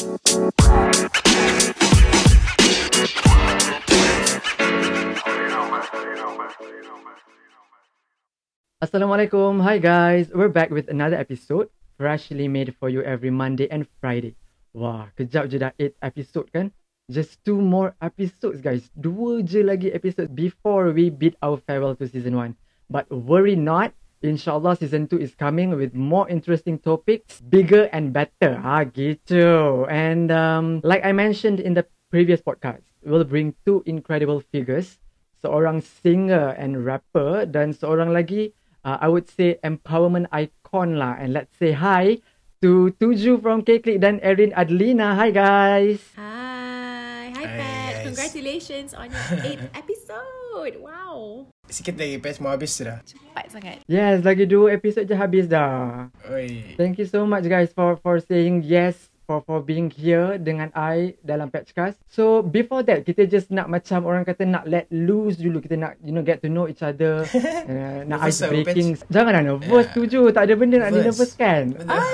Assalamualaikum. Hi guys. We're back with another episode freshly made for you every Monday and Friday. Wah, kejap je dah 8 episode kan? Just two more episodes guys. Dua je lagi episode before we bid our farewell to season 1. But worry not. InsyaAllah season 2 is coming with more interesting topics, bigger and better. Ha, gitu. And um, like I mentioned in the previous podcast, we'll bring two incredible figures. Seorang singer and rapper dan seorang lagi, uh, I would say empowerment icon lah. And let's say hi to Tuju from K-Click dan Erin Adelina. Hi guys. Hi. Hi, Hi, Pat. Congratulations on your eighth episode. Wow. Sikit lagi patch mau habis sudah. Cepat sangat. Yes, lagi dua episode je habis dah. Oi. Thank you so much guys for for saying yes for for being here dengan I dalam Patchcast. So before that kita just nak macam orang kata nak let loose dulu kita nak you know get to know each other uh, nak ice lah, breaking. Jangan nak nervous Yeah. tuju tak ada benda nak Nervous. nervous kan.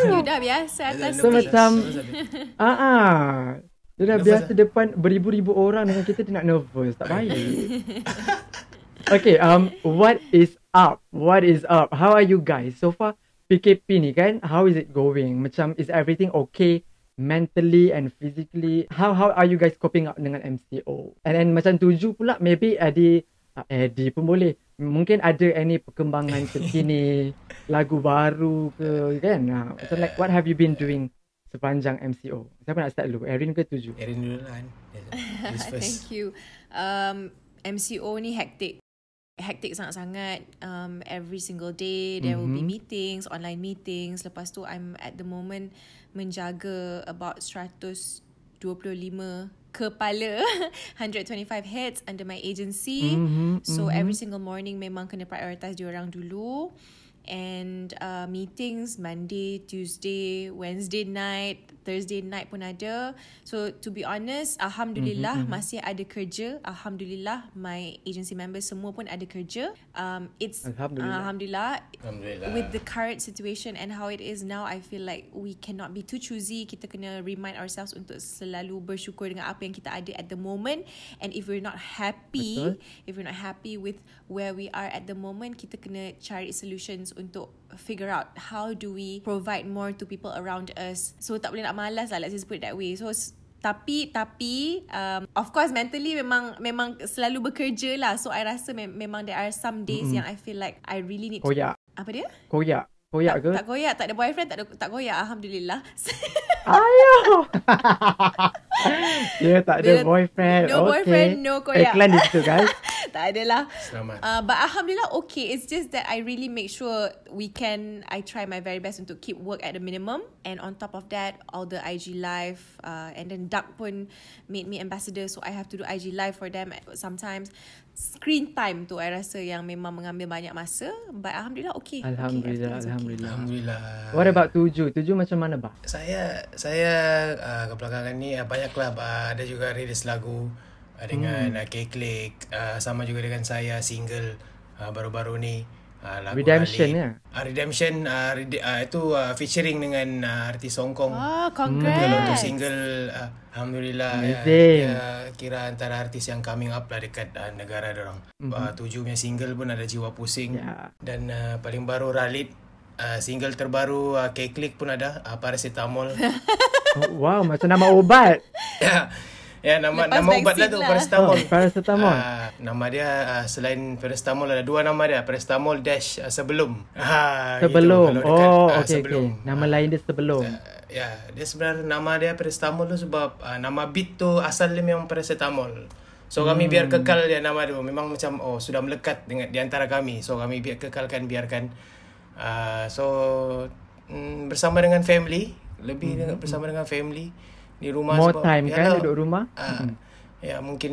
You dah biasa atas So macam ah ah dia dah Nervous biasa depan beribu-ribu orang dengan kita dia nak nervous tak baik. okay, um what is up? What is up? How are you guys? So far PKP ni kan, how is it going? Macam is everything okay mentally and physically? How how are you guys coping up dengan MCO? And then macam tuju pula maybe Adi uh, Eddie pun boleh. Mungkin ada any perkembangan terkini lagu baru ke kan? Ha, macam like what have you been doing sepanjang MCO? Siapa nak start dulu? Erin ke tuju? Erin dulu lah kan. Thank you. Um, MCO ni hectic. Hectic sangat-sangat. Um, every single day there will be Mhm. meetings, online meetings. Lepas tu I'm at the moment menjaga about 125 kepala 125 heads under my agency. Mhm, So mhm. every single morning memang kena prioritize diorang dulu. And uh, meetings Monday, Tuesday, Wednesday night, Thursday night pun ada. So to be honest, Alhamdulillah Mhm, mhm. masih ada kerja. Alhamdulillah my agency members semua pun ada kerja. Um, it's Alhamdulillah. Alhamdulillah Alhamdulillah. with the current situation and how it is now, I feel like we cannot be too choosy. Kita kena remind ourselves untuk selalu bersyukur dengan apa yang kita ada at the moment. And if we're not happy, Betul. if we're not happy with where we are at the moment, kita kena cari solutions untuk figure out how do we provide more to people around us. So tak boleh nak malas lah, let's just put it that way. So tapi tapi um, of course mentally memang memang selalu bekerja lah. So I rasa mem- memang there are some days Mm-mm. yang I feel like I really need to Koyak. apa dia? Koyak. Koyak ke? Tak koyak, tak ada boyfriend, tak ada tak koyak alhamdulillah. Ayo. Dia tak ada Dia- boyfriend. no okay. boyfriend, no koyak. Iklan di situ guys. tak adalah. Selamat. Uh, but alhamdulillah okay. It's just that I really make sure we can. I try my very best untuk keep work at a minimum, and on top of that, all the IG live, uh, and then Duck pun made me ambassador, so I have to do IG live for them sometimes. Screen time tu I rasa yang memang mengambil banyak masa, but alhamdulillah okay. okay, Alhamdulillah, everything is okay. alhamdulillah. Alhamdulillah. What about Tuju? Tuju macam mana bah? Saya saya uh, kebelakangan ni uh, banyaklah uh, ada juga rilis lagu uh, dengan hmm. uh, K-Click uh, sama juga dengan saya single uh, baru-baru ni uh, lagu Redemption Halid. ya? Uh, Redemption uh, rede- uh, itu uh, featuring dengan uh, artis Hong Kong. Oh, Tapi kalau untuk congrats. single uh, Alhamdulillah ya, Amazing. dia kira antara artis yang coming up lah dekat uh, negara dorang. Mm-hmm. Uh, tujuh punya single pun ada Jiwa Pusing. Ya. Dan uh, paling baru Ralid uh, single terbaru uh, K-Click pun ada uh, Paracetamol. Oh, wow, macam nama ubat. ya, nama Lepas nama ubat lah tu. Paracetamol. Oh, paracetamol. Ah, nama dia uh, selain paracetamol ada dua nama dia paracetamol dash uh, sebelum. Ha, Sebelum. Gitu, oh, ah, okay, okay. Nama lain dia sebelum. Uh, ya, dia sebenarnya nama dia paracetamol tu sebab uh, nama beat tu asal dia memang paracetamol. So kami biar kekal dia nama tu. Memang macam oh sudah melekat dengan di antara kami. So kami biar kekalkan biarkan uh, so mm, bersama dengan family, lebih dengan bersama dengan family di rumah More sebab time kan yalah, duduk rumah. Ah, Ya mungkin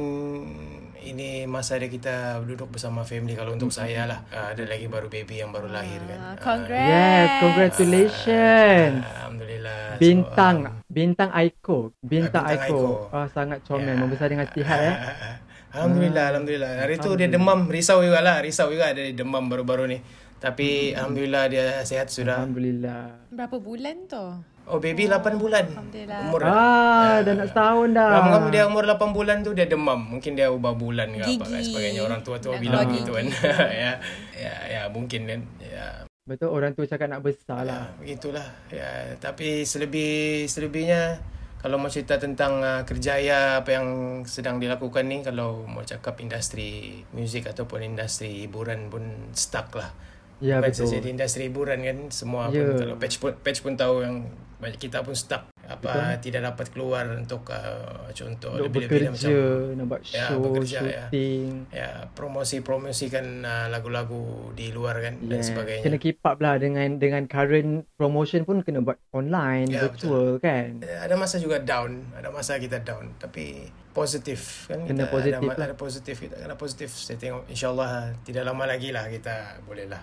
ini masa dia kita duduk bersama family kalau untuk saya lah Ah, ada lagi baru baby yang baru lahir kan. Ah, congrats. Yes, congratulations. Alhamdulillah. So, Bintang, um, bintang Aiko. Bintang, Ah, bintang Aiko. Aiko. Oh, sangat comel. Ya. Membesar dengan sihat eh. ah, ah. Alhamdulillah, alhamdulillah. Hari tu dia demam, risau juga lah, risau juga dia demam baru-baru ni. Tapi alhamdulillah dia sehat sudah. Alhamdulillah. Berapa bulan tu? Oh, baby 8 bulan. Alhamdulillah. Umur Ah, dah nak setahun dah. Lama-lama dia umur 8 bulan tu dia demam. Mungkin dia ubah bulan ke apa kan Gigi. sebagainya. Orang tua-tua Nak bilang gitu kan. ya. Ya, ya mungkin kan. Ya. Betul orang tu cakap nak besar lah. Ya, begitulah. Ya, tapi selebih selebihnya kalau mau cerita tentang uh, kerjaya apa yang sedang dilakukan ni kalau mau cakap industri muzik ataupun industri hiburan pun stuck lah. Ya Bukan betul. saja di industri hiburan kan semua Ya. pun kalau patch pun patch pun tahu yang banyak kita pun stuck apa tidak dapat keluar untuk uh, contoh Untuk lebih-lebih bekerja, nak buat Ya, show, bekerja, ya. shooting. ya promosi-promosikan uh, lagu-lagu di luar kan dan Yeah. sebagainya. Kena keep up lah dengan dengan current promotion pun kena buat online, Ya, virtual kan. Eh, ada masa juga down, ada masa kita down tapi positif kan Kena kita positif ada, lah. ada positif kita kena positif saya tengok insyaallah tidak lama lagi lah kita boleh lah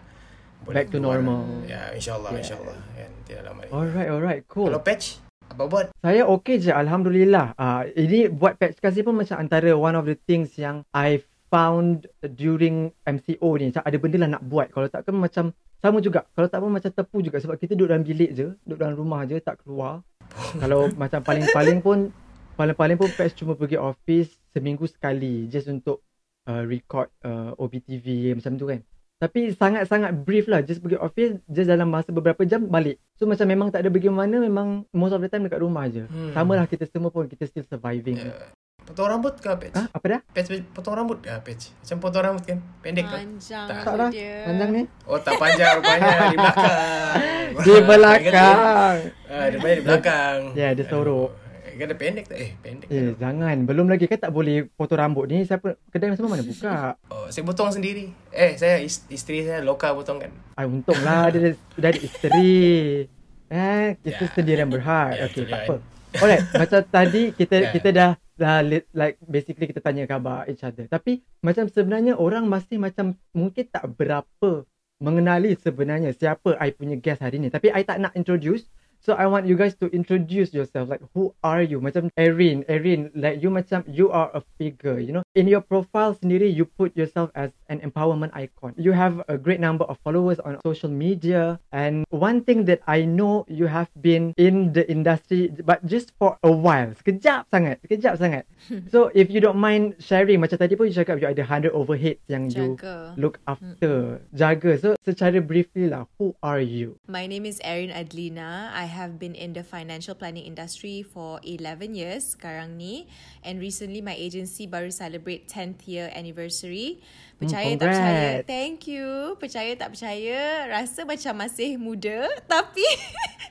Back to normal. ya insyaallah Yeah. insyaallah kan tidak lama lagi Alright, alright, cool. kalau patch apa buat Saya okay je, Alhamdulillah. Ah, ini buat patch kasi pun macam antara one of the things yang I found during MCO ni. Macam ada benda lah nak buat. Kalau tak kan macam sama juga. Kalau tak pun macam tepu juga. Sebab kita duduk dalam bilik je. Duduk dalam rumah je, tak keluar. Kalau macam paling-paling pun, paling-paling pun patch cuma pergi office seminggu sekali. Just untuk uh, record uh, OBTV macam tu kan. Tapi sangat-sangat brief lah. Just pergi office, just dalam masa beberapa jam balik. So macam memang tak ada pergi mana, memang most of the time dekat rumah je. Hmm. Sama lah kita semua pun, kita still surviving. Ya. potong rambut ke patch Ha? Apa dah? patch potong rambut ke patch macam potong rambut kan pendek kan Panjang Tak. Lah. dia. Panjang ni. oh tak panjang rupanya di belakang Di belakang. ah dia banyak di belakang Ya, dia sorok. Kan dia pendek tak eh pendek Eh, jangan. Belum lagi kan tak boleh potong rambut ni. Siapa kedai semua mana buka? Oh, saya potong sendiri. Eh, saya is- isteri saya lokal potong kan. Ay, untunglah dia dah, ada isteri. Eh, kita Ya. sendiri yang. Ya, okay, betul tak kan. apa. Alright, macam tadi kita Ya. kita dah dah li- like basically kita tanya khabar each other. Tapi macam sebenarnya orang masih macam mungkin tak berapa mengenali sebenarnya siapa I punya guest hari ni. Tapi I tak nak introduce. So I want you guys to introduce yourself. Like who are you? Macam Erin, Erin, like you macam you are a figure. You know, in your profile sendiri you put yourself as an empowerment icon. You have a great number of followers on social media, and one thing that I know you have been in the industry, but just for a while. Sekejap sangat, sekejap sangat. so if you don't mind sharing, macam tadi pun you cakap you ada 100 overheads yang you Jaga. look after, jaga. So secara briefly lah, who are you? My name is Erin Adlina. I have been in the financial planning industry for 11 years sekarang ni. And recently my agency baru celebrate 10th year anniversary. Percaya tak percaya? congrats. Thank you. Percaya tak percaya? Rasa macam masih muda. Tapi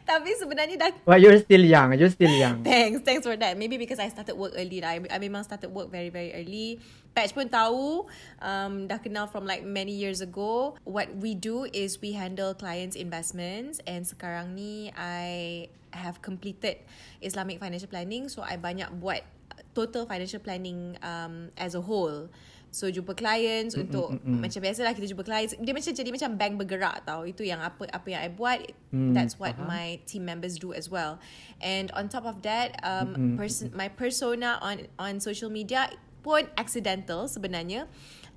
tapi sebenarnya dah Well, you're still young. You're still young. Thanks, thanks for that. Maybe because I started work early lah. I, I memang started work very, very early. Patch pun tahu, um, dah kenal from like many years ago. What we do is we handle clients' investments and sekarang ni I have completed Islamic financial planning. So I banyak buat total financial planning um, as a whole. So jumpa clients mm, untuk mm, mm. macam biasalah kita jumpa clients dia macam jadi macam bank bergerak tau itu yang apa apa yang I buat Mm, that's what my team members do as well and on top of that um person my persona on on social media pun accidental sebenarnya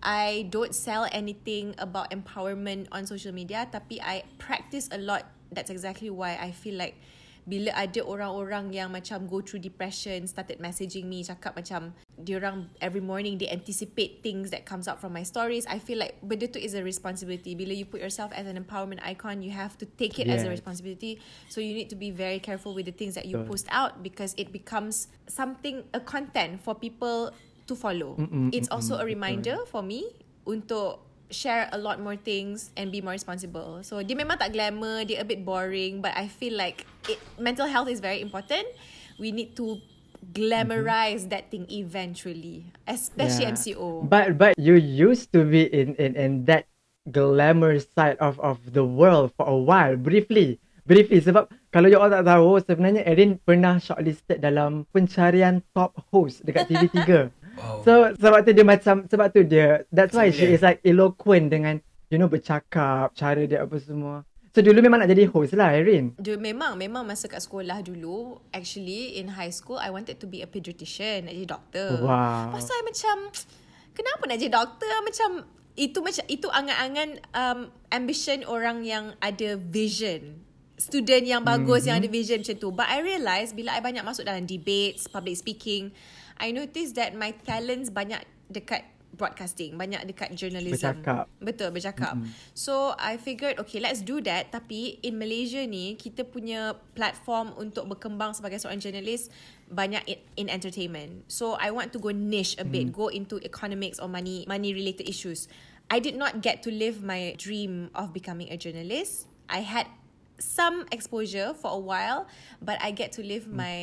I don't sell anything about empowerment on social media tapi I practice a lot that's exactly why I feel like bila ada orang-orang yang macam go through depression started messaging me cakap macam diorang every morning they anticipate things that comes out from my stories I feel like benda tu is a responsibility bila you put yourself as an empowerment icon you have to take it as a Yes. responsibility so you need to be very careful with the things that you Betul. post out because it becomes something a content for people to follow Mm-mm, it's also mm-mm, a reminder for me untuk share a lot more things and be more responsible. So dia memang tak glamour, dia a bit boring but I feel like it, mental health is very important. We need to glamorize that thing eventually, especially Yeah. MCO. But but you used to be in in in that glamour side of of the world for a while. Briefly, briefly sebab kalau you all tak tahu sebenarnya Erin pernah shortlisted dalam pencarian top host dekat TV3. Wow. so sebab tu dia macam sebab tu dia that's why she is like eloquent dengan you know bercakap, cara dia apa semua. So dulu memang nak jadi host lah Erin. Dia memang memang masa kat sekolah dulu actually in high school I wanted to be a pediatrician, nak jadi doktor. Wow. Pasal macam kenapa nak jadi doktor macam itu macam itu angan-angan um, ambition orang yang ada vision. student yang bagus mm-hmm. yang ada vision macam tu. But I realise bila I banyak masuk dalam debates, public speaking, I notice that my talents banyak dekat broadcasting, banyak dekat journalism. Bercakap. Betul, bercakap. Mm-hmm. So I figured okay, let's do that tapi in Malaysia ni kita punya platform untuk berkembang sebagai seorang journalist banyak in, in entertainment. So I want to go niche a bit, mm. go into economics or money money related issues. I did not get to live my dream of becoming a journalist. I had some exposure for a while, but I get to live mm. my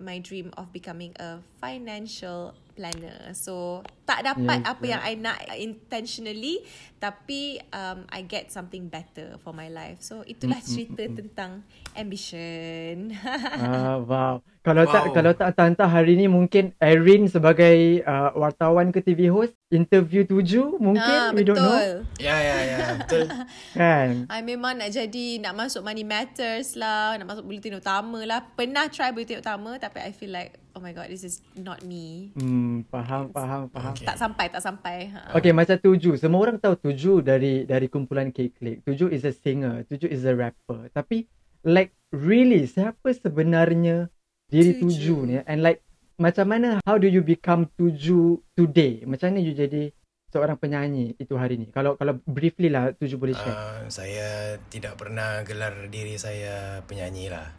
my dream of becoming a financial planner. So tak dapat yes, apa yeah. yang I nak intentionally tapi um I get something better for my life. So itulah mm, cerita mm, mm, tentang ambition. Ah uh, wow. Kalau wow. tak kalau tak tanta hari ni mungkin Erin sebagai uh, wartawan ke TV host interview tuju mungkin ah, we don't know. Ya ya ya betul. kan. I memang nak jadi nak masuk money matters lah, nak masuk bulletin utama lah. Pernah try bulletin utama tapi I feel like oh my god this is not me. Hmm faham faham faham. Okay. Tak sampai tak sampai. Ha. Okay macam tuju semua orang tahu tuju dari dari kumpulan K-Click. Tuju is a singer, tuju is a rapper. Tapi like really siapa sebenarnya diri tuju. tuju ni and like macam mana how do you become tuju today macam mana you jadi seorang penyanyi itu hari ni kalau kalau briefly lah tuju boleh share uh, saya tidak pernah gelar diri saya penyanyi lah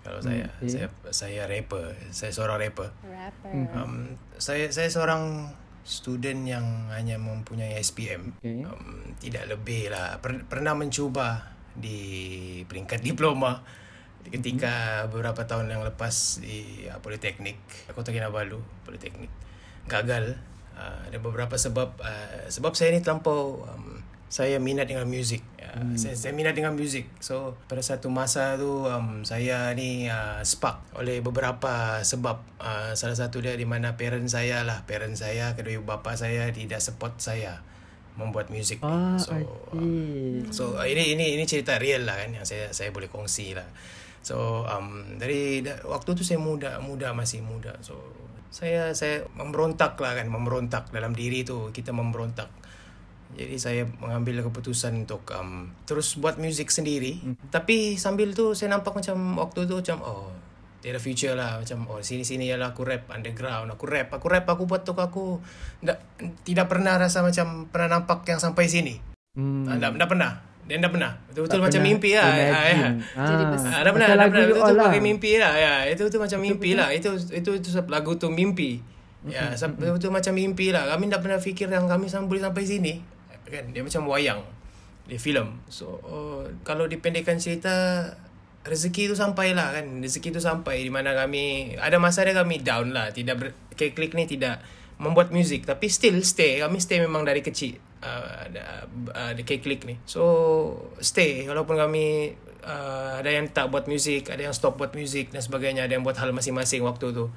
kalau saya okay. saya saya rapper saya seorang rapper rapper hmm. um, saya saya seorang student yang hanya mempunyai SPM okay. um, tidak lebih lah. Per, pernah mencuba di peringkat diploma ketika beberapa tahun yang lepas di uh, Politeknik Kota Kinabalu Politeknik. Gagal. Uh, ada beberapa sebab uh, sebab saya ni terlampau um, saya minat dengan muzik uh, hmm. saya, saya minat dengan muzik so pada satu masa tu um, saya ni uh, spark oleh beberapa sebab. Uh, salah satu dia di mana parent saya lah. Parent saya kedua ibu bapa saya tidak support saya membuat muzik ah, so um, so uh, ini ini ini cerita real lah kan yang saya saya boleh kongsi lah. So um, dari da, waktu tu saya muda muda masih muda. So saya saya memberontak lah kan memberontak dalam diri tu. Kita memberontak. Jadi saya mengambil keputusan untuk um, terus buat muzik sendiri. Mm-hmm. Tapi sambil tu saya nampak macam waktu tu macam oh dia ada future lah macam oh sini sini ya aku rap underground aku rap aku rap aku buat tu aku tidak tidak pernah rasa macam pernah nampak yang sampai sini. Hmm. Tidak, tidak pernah. Dia dah pernah. Betul-betul tak macam mimpi lah. Ya, ya. Jadi besar. Ah, dah pernah, dah pernah. Betul-betul lah. pakai mimpi lah. Ya, itu tu macam mimpi lah. Itu itu itu lagu tu mimpi. Ya, betul-betul macam mimpi lah. Kami dah pernah fikir yang kami sampai boleh sampai sini. Kan, dia macam wayang. Dia filem. So, oh, kalau dipendekkan cerita, rezeki tu sampai lah kan. Rezeki tu sampai di mana kami, ada masa dia kami down lah. Tidak ber, klik ni tidak membuat muzik. Tapi still stay. Kami stay memang dari kecil uh, uh, the K-Click ni. So, stay. Walaupun kami uh, ada yang tak buat muzik, ada yang stop buat muzik dan sebagainya, ada yang buat hal masing-masing waktu tu.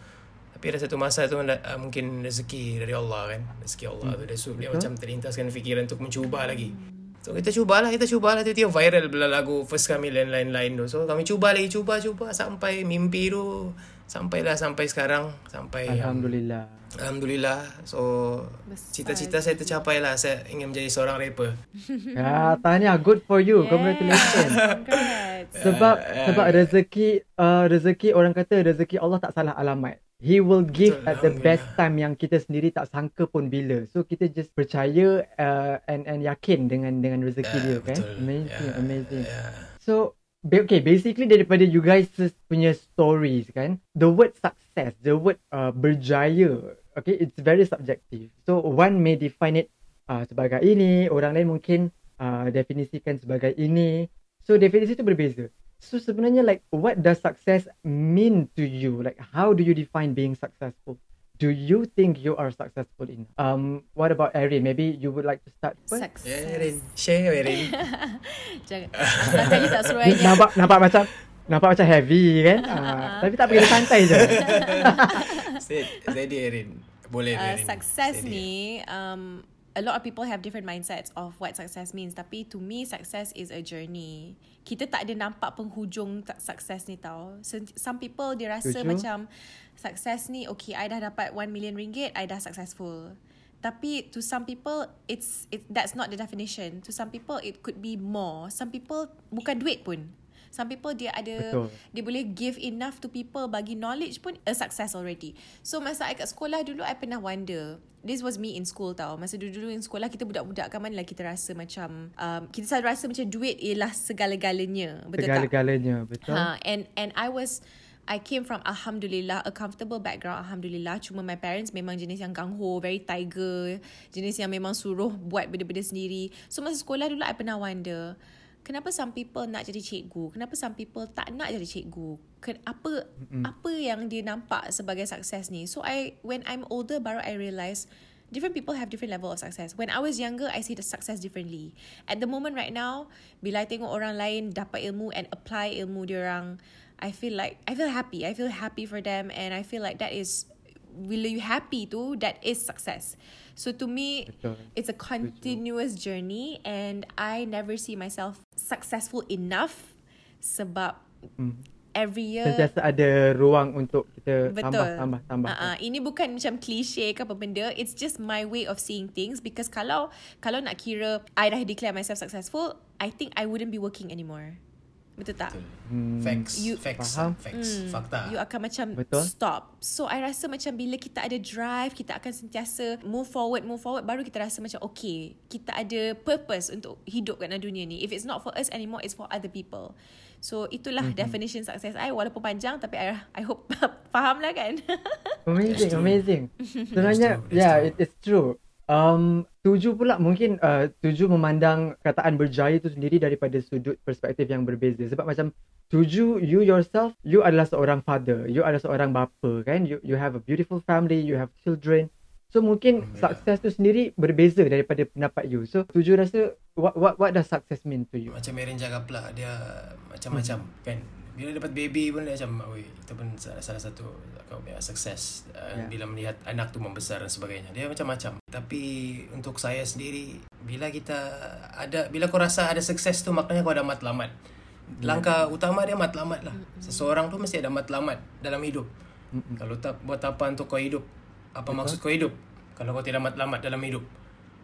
Tapi ada satu masa tu uh, mungkin rezeki dari Allah kan. Rezeki Allah hmm. tu. Dia, dia macam terlintaskan fikiran untuk mencuba lagi. So kita cubalah, kita cubalah tiba-tiba viral bila lagu first kami lain-lain tu. So kami cuba lagi, cuba-cuba sampai mimpi tu. Sampailah sampai sekarang. Sampai Alhamdulillah. Yang, Alhamdulillah. So cita-cita saya tercapai lah. Saya ingin menjadi seorang rapper. Ya, tanya good for you. Yeah. Congratulations. sebab uh, sebab rezeki uh, rezeki orang kata rezeki Allah tak salah alamat. He will give at the best time yang kita sendiri tak sangka pun bila. So kita just percaya uh, and and yakin dengan dengan rezeki yeah, dia kan. Amazing, yeah, amazing. Yeah. So okay basically daripada you guys punya stories kan the word success the word uh, berjaya okay it's very subjective so one may define it uh, sebagai ini orang lain mungkin uh, definisikan sebagai ini so definisi itu berbeza so sebenarnya like what does success mean to you like how do you define being successful do you think you are successful in? Um, what about Erin? Maybe you would like to start first. Success. Erin. Share Erin. Jangan. Tak suruh Nampak, nampak macam nampak macam heavy kan? uh, tapi tak pergi santai je. Steady Erin. Boleh uh, Erin. Success Steady. ni, um, a lot of people have different mindsets of what success means. Tapi to me, success is a journey. Kita tak ada nampak penghujung success ni tau. Some people dia rasa Tujuh. macam success ni okay I dah dapat 1 million ringgit I dah successful tapi to some people it's it that's not the definition to some people it could be more some people bukan duit pun Some people dia ada Betul. dia boleh give enough to people bagi knowledge pun a success already. So masa I kat sekolah dulu I pernah wonder This was me in school tau Masa dulu-dulu in sekolah Kita budak-budak kan Mana lah kita rasa macam um, Kita selalu rasa macam Duit ialah segala-galanya Betul tak? Segala-galanya, betul. Ha, and and I was I came from alhamdulillah a comfortable background alhamdulillah cuma my parents memang jenis yang gangho very tiger jenis yang memang suruh buat benda-benda sendiri so masa sekolah dulu I pernah wonder kenapa some people nak jadi cikgu kenapa some people tak nak jadi cikgu apa mm-hmm. apa yang dia nampak sebagai sukses ni so I when I'm older baru I realise different people have different level of success. When I was younger, I see the success differently. At the moment right now, bila I tengok orang lain dapat ilmu and apply ilmu diorang, I feel like I feel happy. I feel happy for them and I feel like that is bila you happy tu that is success. So to me, Betul. it's a continuous journey and I never see myself successful enough sebab Hmm. every year Sentiasa ada ruang untuk kita Betul. tambah, tambah, tambah. Uh-uh. Ini bukan macam klise ke apa benda. It's just my way of seeing things. Because kalau kalau nak kira I dah declare myself successful, I think I wouldn't be working anymore. Betul tak? Betul. Hmm. Facts. You- facts. Faham. Facts. Hmm, Fakta. You akan macam Betul. stop. So I rasa macam bila kita ada drive, kita akan sentiasa move forward, move forward. Baru kita rasa macam okay, kita ada purpose untuk hidup kat dalam dunia ni. If it's not for us anymore, it's for other people. So itulah mm-hmm. definition success I. Walaupun panjang tapi I, I hope faham lah kan? Amazing, amazing. Sebenarnya, yeah, it, it's true. Um, tuju pula mungkin uh, tuju memandang kataan berjaya tu sendiri daripada sudut perspektif yang berbeza. Sebab macam tuju you yourself, you adalah seorang father, you adalah seorang bapa kan. You you have a beautiful family, you have children. So mungkin Hmm, sukses tu sendiri berbeza daripada pendapat you. So tuju rasa what what what does success mean to you? Macam Erin cakap pula Dia macam-macam kan Bila dapat baby pun dia macam Oi, Itu pun salah, salah satu Kau punya sukses uh, Ya. Bila melihat anak tu membesar dan sebagainya. Dia macam-macam. Tapi Untuk saya sendiri Bila kita ada Bila kau rasa ada sukses tu Maknanya kau ada matlamat. Langkah utama dia matlamat lah. Seseorang tu mesti ada matlamat Dalam hidup. Mm-mm. Kalau tak buat apa untuk kau hidup? Apa maksud kau hidup? Kalau kau tidak matlamat dalam hidup.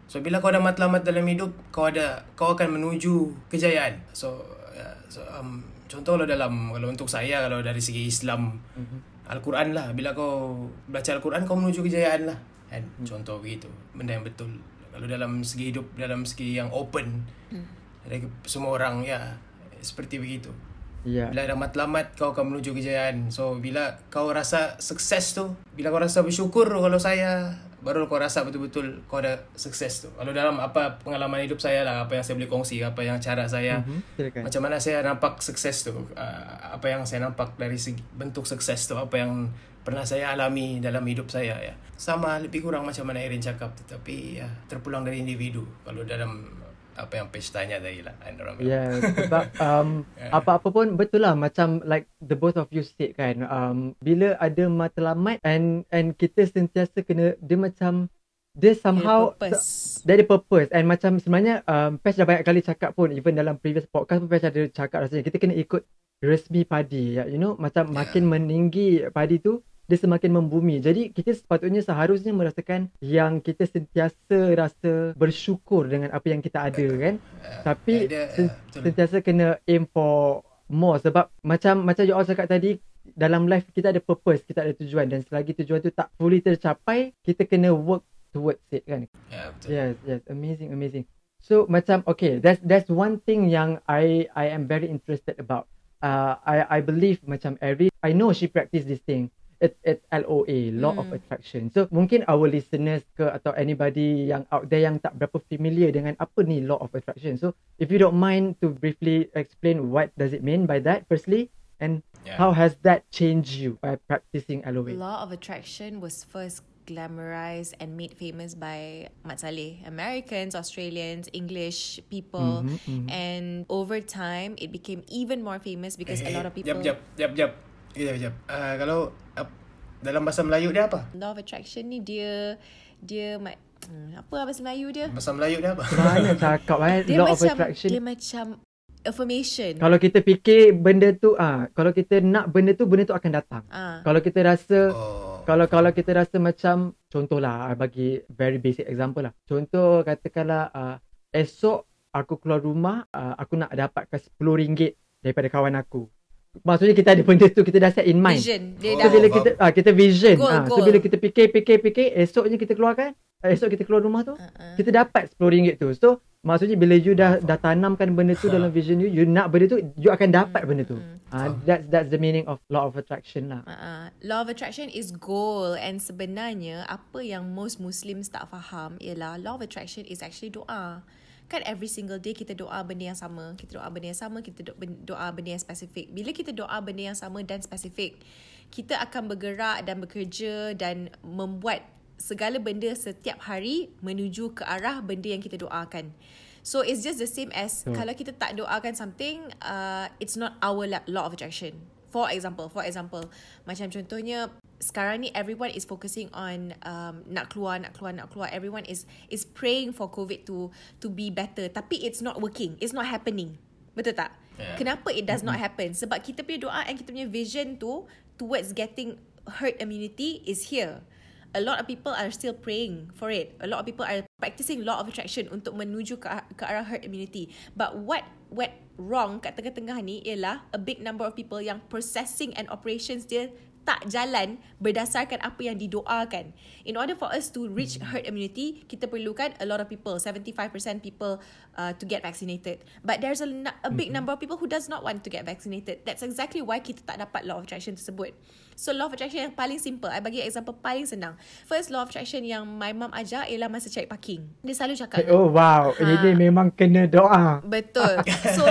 So bila kau ada matlamat dalam hidup Kau ada Kau akan menuju kejayaan. So, uh, so um, Contoh kalau dalam Kalau untuk saya Kalau dari segi Islam Mhm. Al-Quran lah Bila kau Baca Al-Quran Kau menuju kejayaan lah kan? Contoh begitu Benda yang betul Kalau dalam segi hidup Dalam segi yang open Dari semua orang Ya Seperti begitu Yeah. bila ada matlamat kau akan menuju kejayaan. So bila kau rasa sukses tu, bila kau rasa bersyukur kalau saya baru kau rasa betul-betul kau ada sukses tu. Kalau dalam apa pengalaman hidup saya lah, apa yang saya boleh kongsi, apa yang cara saya Mhm, silakan. macam mana saya nampak sukses tu, uh, apa yang saya nampak dari segi bentuk sukses tu, apa yang pernah saya alami dalam hidup saya ya. Sama lebih kurang macam mana Erin cakap tetapi ya terpulang dari individu. Kalau dalam apa yang Page tanya tadi lah. kan, orang bilang. Yeah, sebab um, apa-apa pun betul lah macam like the both of you said kan um, bila ada matlamat and and kita sentiasa kena dia macam dia somehow dia ada purpose and macam sebenarnya um, Pesh dah banyak kali cakap pun even dalam previous podcast pun Pesh ada cakap rasanya kita kena ikut resmi padi ya, you know macam Yeah. makin meninggi padi tu dia semakin membumi. Jadi kita sepatutnya seharusnya merasakan yang kita sentiasa rasa bersyukur dengan apa yang kita ada kan. Tapi Ya, dia- sen- betul. sentiasa kena aim for more sebab macam macam you all cakap tadi dalam life kita ada purpose, kita ada tujuan dan selagi tujuan tu tak fully tercapai, kita kena work towards it kan. Ya, betul. Yes, yes, amazing, amazing. So macam okay, that's that's one thing yang I I am very interested about. Uh, I I believe macam Erin, I know she practice this thing. It it LOA, law of Hmm. attraction. So mungkin our listeners ke atau anybody yang out there yang tak berapa familiar dengan apa ni law of attraction. So if you don't mind to briefly explain what does it mean by that firstly and Yeah. how has that changed you by practicing LOA? Law of Attraction was first glamorized and made famous by Mat Saleh. Americans, Australians, English people. Mhm, mhm. And over time, it became even more famous because a lot of people... Eh, Jap, jap, jap, jap. Jap, jap. Uh, kalau uh, dalam bahasa Melayu dia apa? Law of Attraction ni dia... Dia... ma- Hmm, apa bahasa Melayu dia? Bahasa Melayu dia apa? Banyak cakap eh Dia law of macam... attraction. Dia macam affirmation. Kalau kita fikir benda tu ah, kalau kita nak benda tu benda tu akan datang. Ah. Kalau kita rasa Oh. kalau kalau kita rasa macam contohlah I bagi very basic example lah. Contoh katakanlah uh, esok aku keluar rumah uh, aku nak dapatkan RM10 daripada kawan aku. Maksudnya kita ada benda tu kita dah set in mind. Vision. Dia So dah bila faham. kita ah kita vision. Goal, ah, so goal. bila kita fikir fikir fikir esoknya kita keluarkan, ah, esok kita keluar rumah tu, Uh-uh. kita dapat RM10 tu. So maksudnya bila you dah dah tanamkan benda tu Ha. dalam vision you, you nak benda tu, you akan dapat benda tu. Mm, Ah that's that's the meaning of law of attraction lah. Uh, law of attraction is goal and sebenarnya apa yang most Muslims tak faham ialah law of attraction is actually doa. Kan every single day kita doa benda yang sama. Kita doa benda yang sama, kita doa benda yang spesifik. Bila kita doa benda yang sama dan spesifik, kita akan bergerak dan bekerja dan membuat segala benda setiap hari menuju ke arah benda yang kita doakan. So it's just the same as Hmm. kalau kita tak doakan something, uh, it's not our la- law of attraction. For example, for example, macam contohnya sekarang ni everyone is focusing on um, nak keluar, nak keluar, nak keluar. Everyone is is praying for COVID to to be better. Tapi it's not working. It's not happening. Betul tak? Yeah. Kenapa it does not happen? Sebab kita punya doa and kita punya vision tu towards getting herd immunity is here. A lot of people are still praying for it. A lot of people are practicing law of attraction untuk menuju ke, ke arah herd immunity. But what went wrong kat tengah-tengah ni ialah a big number of people yang processing and operations dia tak jalan berdasarkan apa yang didoakan. In order for us to reach herd immunity, kita perlukan a lot of people, 75% people uh, to get vaccinated. But there's a, a big number of people who does not want to get vaccinated. That's exactly why kita tak dapat law of attraction tersebut. So law of attraction yang paling simple, I bagi example paling senang. First law of attraction yang my mom ajar ialah masa cari parking. Dia selalu cakap, Oh wow, Ha. ini memang kena doa. Betul. So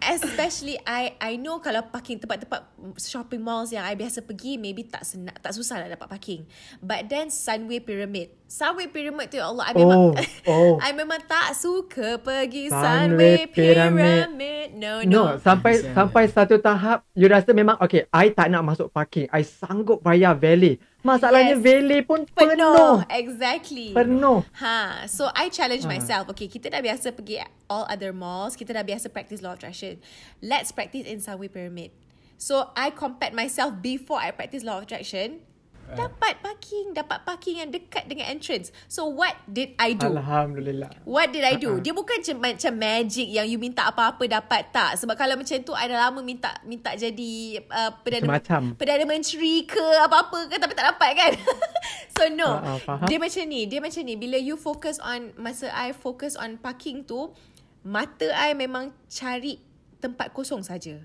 especially I I know kalau parking tempat-tempat shopping malls yang I biasa pergi maybe tak senang tak susah nak dapat parking. But then Sunway Pyramid. Sunway Pyramid tu ya Allah I memang Oh, oh. I memang tak suka pergi Sunway Sunway Pyramid. Pyramid. No, No, no. sampai sampai satu tahap you rasa memang okay, I tak nak masuk parking. I sanggup bayar valet. Masalahnya Yes. valet pun Penuh. penuh. Exactly. Penuh. Ha, so I challenge Ha. myself. Okay, kita dah biasa pergi all other malls. Kita dah biasa practice law of attraction. Let's practice in Subway Pyramid. So I compared myself before I practice law of attraction. Dapat parking, dapat parking yang dekat dengan entrance. So what did I do? Alhamdulillah. What did I do? Dia bukan macam, macam magic yang you minta apa-apa dapat tak. Sebab kalau macam tu I dah lama minta minta jadi uh, perdana Macam-macam. perdana menteri ke apa-apa ke tapi tak dapat kan. so no. Faham. dia macam ni, dia macam ni bila you focus on masa I focus on parking tu, mata I memang cari tempat kosong saja.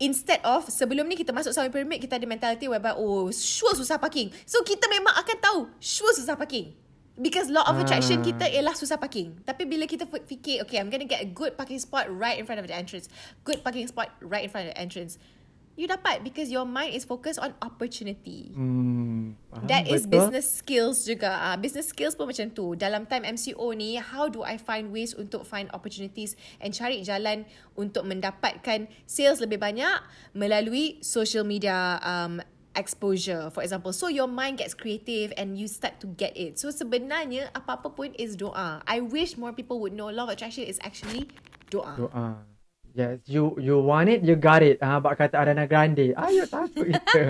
Instead of sebelum ni kita masuk Subway Pyramid kita ada mentality whereby oh sure susah parking. So kita memang akan tahu sure susah parking. Because law of attraction Ah. kita ialah susah parking. Tapi bila kita fi- fikir okay I'm gonna get a good parking spot right in front of the entrance. Good parking spot right in front of the entrance. You dapat because your mind is focused on opportunity. Hmm. faham, That is betul. business skills juga. Uh, business skills pun macam tu. Dalam time MCO ni, how do I find ways untuk find opportunities and cari jalan untuk mendapatkan sales lebih banyak melalui social media um, exposure for example. So your mind gets creative and you start to get it. So sebenarnya apa-apa pun is doa. I wish more people would know law of attraction is actually doa. Doa. Yes, you you want it, you got it. Ah, bak kata Ariana Grande. Ayo takut itu.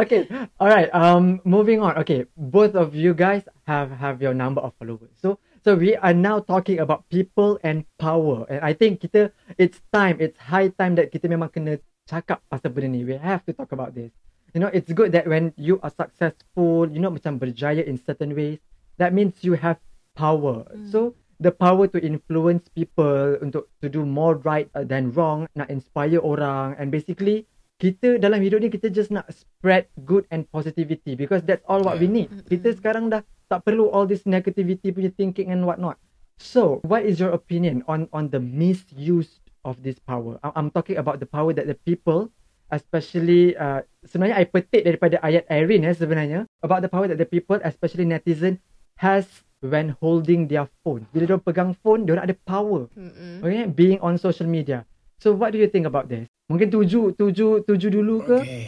okay, alright. Um, moving on. Okay, both of you guys have have your number of followers. So so we are now talking about people and power. And I think kita it's time, it's high time that kita memang kena cakap pasal benda ni. We have to talk about this. You know, it's good that when you are successful, you know, macam berjaya in certain ways, that means you have power. So the power to influence people untuk to do more right uh, than wrong, nak inspire orang and basically kita dalam hidup ni kita just nak spread good and positivity because that's all what we need. Kita sekarang dah tak perlu all this negativity punya thinking and what not. So, what is your opinion on on the misuse of this power? I- I'm talking about the power that the people especially uh, sebenarnya I petik daripada ayat Irene eh sebenarnya about the power that the people especially netizen has when holding their phone. Bila dia pegang phone, dia ada power. Mm-mm. Okay, being on social media. So what do you think about this? Mungkin tuju tuju tuju dulu ke? Okay.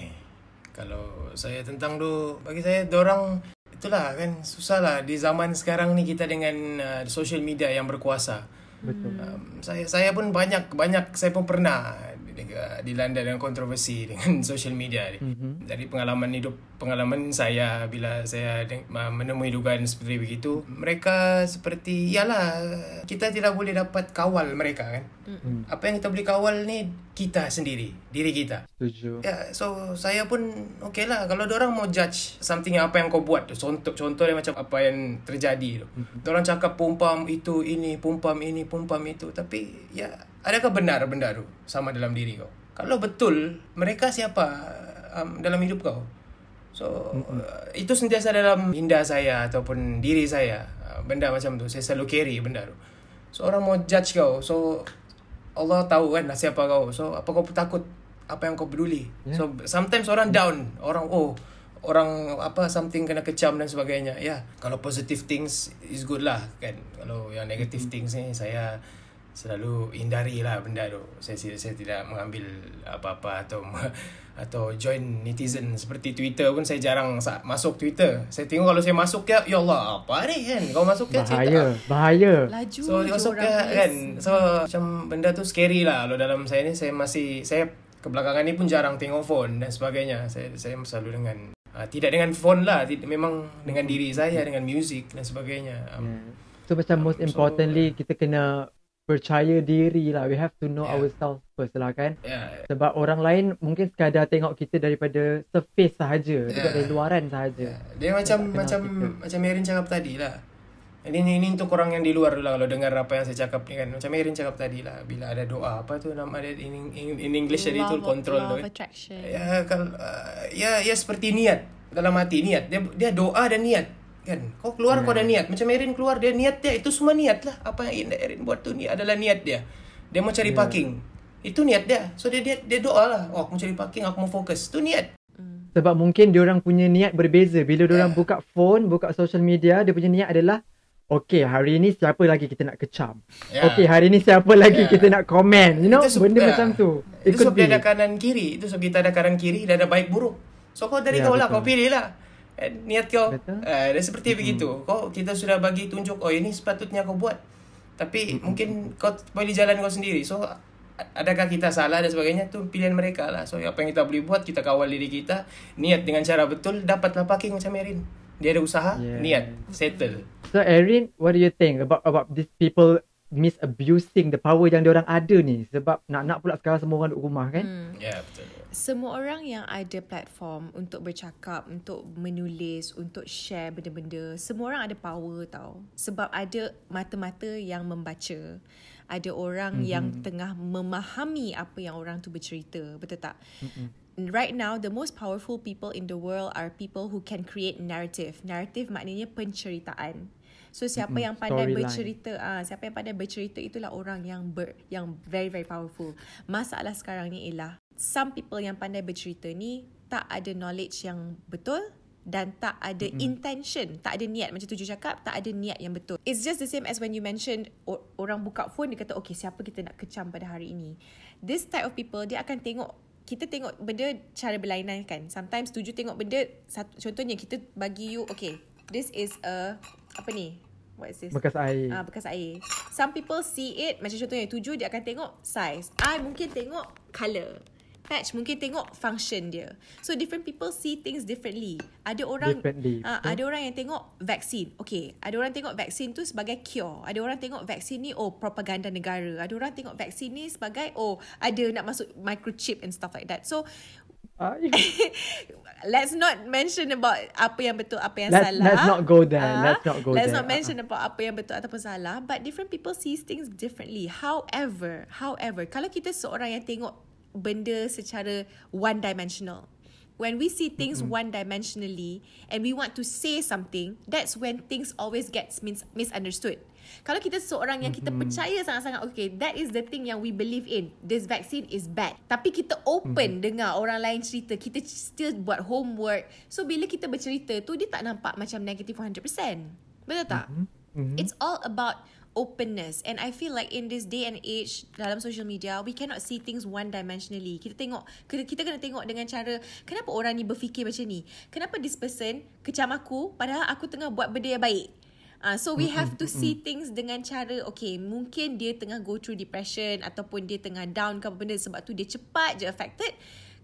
Kalau saya tentang tu, bagi saya orang itulah kan susah lah di zaman sekarang ni kita dengan uh, social media yang berkuasa. Betul. Um, saya saya pun banyak banyak saya pun pernah uh, dilanda dengan kontroversi dengan social media ni. Mm-hmm. Dari pengalaman hidup pengalaman saya bila saya de- menemui dugaan seperti begitu, mereka seperti iyalah kita tidak boleh dapat kawal mereka kan. Mm-hmm. Apa yang kita boleh kawal ni kita sendiri, diri kita. Setuju. Ya, so saya pun okay lah kalau orang mau judge something yang apa yang kau buat tu. Contoh contoh dia macam apa yang terjadi tu. Mm-hmm. Orang cakap pumpam itu ini, pumpam ini, pumpam itu, tapi ya adakah benar benda tu sama dalam diri kau? Kalau betul, mereka siapa um, dalam hidup kau? So mm-hmm. uh, itu sentiasa dalam minda saya ataupun diri saya uh, benda macam tu saya selalu carry benda tu. So orang mau judge kau. So Allah tahu kan siapa kau. So apa kau takut apa yang kau peduli. Yeah. So sometimes orang down, orang oh orang apa something kena kecam dan sebagainya. Ya, yeah. kalau positive things is good lah kan. Kalau yang negative mm-hmm. things ni saya selalu hindari lah benda tu. Saya saya tidak mengambil apa-apa atau atau join netizen seperti Twitter pun saya jarang masuk Twitter. Saya tengok kalau saya masuk ya, ya Allah, apa ni kan? Kau masuk ya bahaya, cerita. Bahaya, Laju So, masuk ya kan? So, macam benda tu scary lah. Kalau dalam saya ni, saya masih, saya kebelakangan ni pun jarang tengok phone dan sebagainya. Saya saya selalu dengan, uh, tidak dengan phone lah. Tidak, memang dengan diri saya, dengan music dan sebagainya. Um, yeah. So, macam um, most importantly, so, kita kena percaya diri lah. We have to know yeah. ourselves first lah kan. Yeah. Sebab orang lain mungkin sekadar tengok kita daripada surface sahaja. Yeah. Dari luaran sahaja. Yeah. Dia macam macam kita. macam Merin cakap tadi lah. Ini, ini, ini untuk orang yang di luar lah kalau dengar apa yang saya cakap ni kan. Macam Merin cakap tadi lah. Bila ada doa. Apa tu nama dia in, in, in English tadi tu control tu. Love attraction. Ya, kalau, uh, ya, ya seperti niat. Dalam hati niat. Dia, dia doa dan niat kan kau keluar yeah. kau ada niat macam Erin keluar dia niat dia itu semua niat lah apa yang Erin buat tu ni adalah niat dia dia mau cari yeah. parking itu niat dia so dia dia, dia doa lah oh aku mau cari parking aku mau fokus itu niat mm. sebab mungkin dia orang punya niat berbeza bila dia orang yeah. buka phone buka social media dia punya niat adalah Okay, hari ni siapa lagi kita nak kecam? Yeah. Okay, hari ni siapa lagi yeah. kita nak komen? You know, itu benda yeah. macam tu. It itu sebab dia ada kanan kiri. Itu sebab kita ada kanan kiri dan ada baik buruk. So, kau dari yeah, kau lah. Kau pilih lah. Eh, niat kau. Uh, dan seperti mm-hmm. begitu. Kau kita sudah bagi tunjuk oh ini sepatutnya kau buat. Tapi mm-hmm. mungkin kau boleh jalan kau sendiri. So adakah kita salah dan sebagainya? Tu pilihan mereka lah. So apa yang kita boleh buat kita kawal diri kita. Niat dengan cara betul dapatlah parking macam Erin. Dia ada usaha yeah. niat settle. So Erin what do you think about about these people misabusing the power yang dia orang ada ni sebab nak nak pula sekarang semua orang duduk rumah kan hmm. ya yeah, betul semua orang yang ada platform untuk bercakap, untuk menulis, untuk share benda-benda, semua orang ada power tau. Sebab ada mata-mata yang membaca. Ada orang mm-hmm. yang tengah memahami apa yang orang tu bercerita. Betul tak? Mm-hmm. Right now, the most powerful people in the world are people who can create narrative. Narrative maknanya penceritaan. So siapa mm-hmm. yang pandai Storyline. bercerita ah uh, siapa yang pandai bercerita itulah orang yang ber, yang very very powerful. Masalah sekarang ni ialah some people yang pandai bercerita ni tak ada knowledge yang betul dan tak ada mm-hmm. intention, tak ada niat macam tuju cakap, tak ada niat yang betul. It's just the same as when you mentioned orang buka phone dia kata okay siapa kita nak kecam pada hari ini. This type of people dia akan tengok kita tengok benda cara berlainan kan. Sometimes tuju tengok benda contohnya kita bagi you okay this is a apa ni? What is this? Bekas air. Ah, uh, bekas air. Some people see it macam contohnya tujuh dia akan tengok size. I mungkin tengok color. Patch mungkin tengok function dia. So different people see things differently. Ada orang uh, ada orang yang tengok vaksin. Okay, ada orang tengok vaksin tu sebagai cure. Ada orang tengok vaksin ni oh propaganda negara. Ada orang tengok vaksin ni sebagai oh ada nak masuk microchip and stuff like that. So let's not mention about apa yang betul apa yang let's, salah. Let's not go there. Uh, let's not go let's there. not mention uh-huh. about apa yang betul ataupun salah. But different people see things differently. However, however, kalau kita seorang yang tengok benda secara one dimensional. When we see things mm-hmm. one dimensionally and we want to say something, that's when things always gets mis- misunderstood. Kalau kita seorang yang kita mm-hmm. percaya sangat-sangat okay, that is the thing yang we believe in. This vaccine is bad. Tapi kita open mm-hmm. dengar orang lain cerita, kita still buat homework. So bila kita bercerita tu dia tak nampak macam negative 100%. Betul tak? Mm-hmm. Mm-hmm. It's all about openness and I feel like in this day and age dalam social media we cannot see things one dimensionally kita tengok kita, kita kena tengok dengan cara kenapa orang ni berfikir macam ni kenapa this person kecam aku padahal aku tengah buat benda yang baik Uh, so we have to see things dengan cara okay mungkin dia tengah go through depression ataupun dia tengah down ke apa benda sebab tu dia cepat je affected.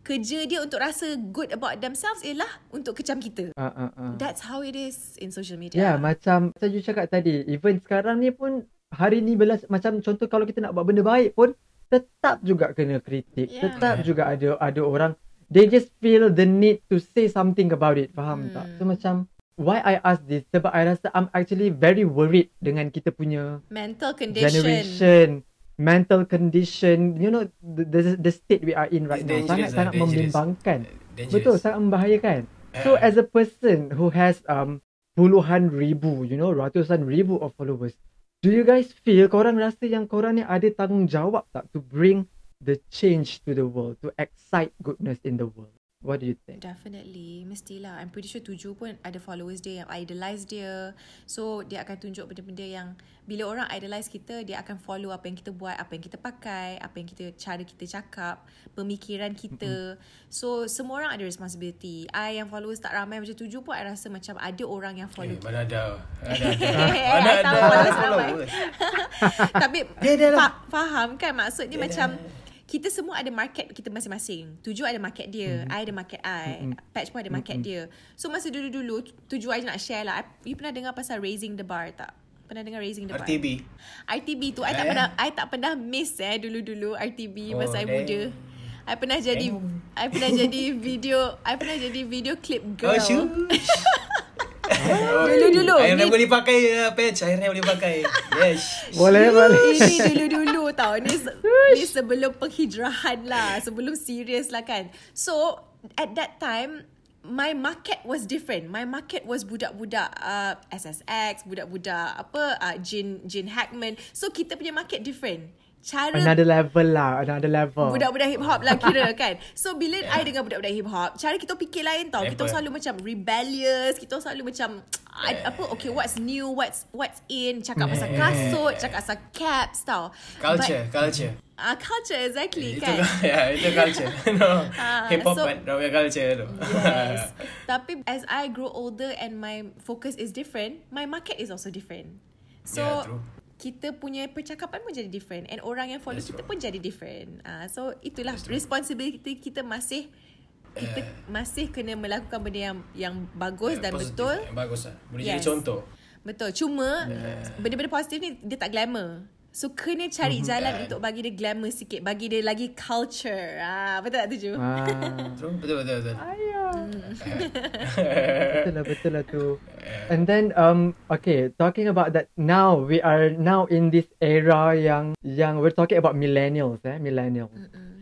Kerja dia untuk rasa good about themselves ialah untuk kecam kita. Ah, ah, ah. That's how it is in social Ya, media. macam macam you cakap tadi, even sekarang ni pun hari ni belas macam contoh kalau kita nak buat benda baik pun tetap juga kena kritik. Yeah. Tetap juga ada ada orang they just feel the need to say something about it. Faham tak? So macam why I ask this sebab I rasa I'm actually very worried dengan kita punya Mental condition. generation mental condition you know the the, the state we are in right It's now sangat lah, sangat dangerous. membimbangkan Dangerous. betul sangat membahayakan so Eh. as a person who has um puluhan ribu you know ratusan ribu of followers do you guys feel korang rasa yang korang ni ada tanggungjawab tak to bring the change to the world to excite goodness in the world what do you think? Definitely. Mestilah. I'm pretty sure Tuju pun ada followers dia Yang idolize dia. So dia akan tunjuk benda-benda yang Bila orang idolize kita Dia akan follow apa yang kita buat Apa yang kita pakai Apa yang kita Cara kita cakap Pemikiran kita. So semua orang ada responsibility. I yang followers tak ramai macam Tuju pun I rasa macam Ada orang yang follow Eh, mana ada. Mana ada. Eh, Mana ada. followers ramai. Tapi Dia ada fa- faham kan? Maksudnya macam kita semua ada market kita masing-masing. Tuju ada market dia, Mhm. I ada market I, Patch pun ada market dia. So masa dulu-dulu tuju I nak share lah. I, you pernah dengar pasal raising the bar tak? Pernah dengar raising the bar? RTB. RTB tu I tak Eh? pernah I tak pernah miss eh dulu-dulu RTB Oh, masa I damn. muda. I pernah jadi I pernah jadi video I pernah jadi video clip Oh, girl. shush. Dulu-dulu. Akhirnya Ni- boleh pakai uh, patch. Akhirnya boleh pakai. Yes. boleh boleh Ini dulu-dulu tau Ni, ni sebelum penghijrahan lah Sebelum serius lah kan So At that time My market was different My market was budak-budak uh, SSX Budak-budak Apa uh, Jin Jin Hackman So kita punya market different Cara another level lah another level Budak-budak hip hop lah kira kan So bila yeah. I dengan budak-budak hip hop Cara kita fikir lain tau Kita Level. selalu macam rebellious Kita selalu macam I, Apa Okay what's new What's what's in Cakap pasal kasut Cakap pasal caps tau Culture, culture. Ah uh, culture exactly Itu kan ya, itu culture. no. Ah, Hip hop so- kan, ramai culture tu. Yes Tapi as I grow older And my focus is different My market is also different So Yeah, true. Kita punya percakapan pun jadi different and orang yang follow That's kita pun jadi different. Ah uh, so itulah That's responsibility kita masih kita Eh. masih kena melakukan benda yang yang bagus dan Positif. betul. Yang bagus lah. Boleh Yes. jadi contoh. Betul. Cuma benda-benda positif ni dia tak glamour. So kena cari jalan Kan. untuk bagi dia glamour sikit, bagi dia lagi culture. Ah betul tak tuju? ah. Betul, betul, betul. betul lah betul lah tu and then um okay talking about that now we are now in this era yang yang we're talking about millennials eh millennials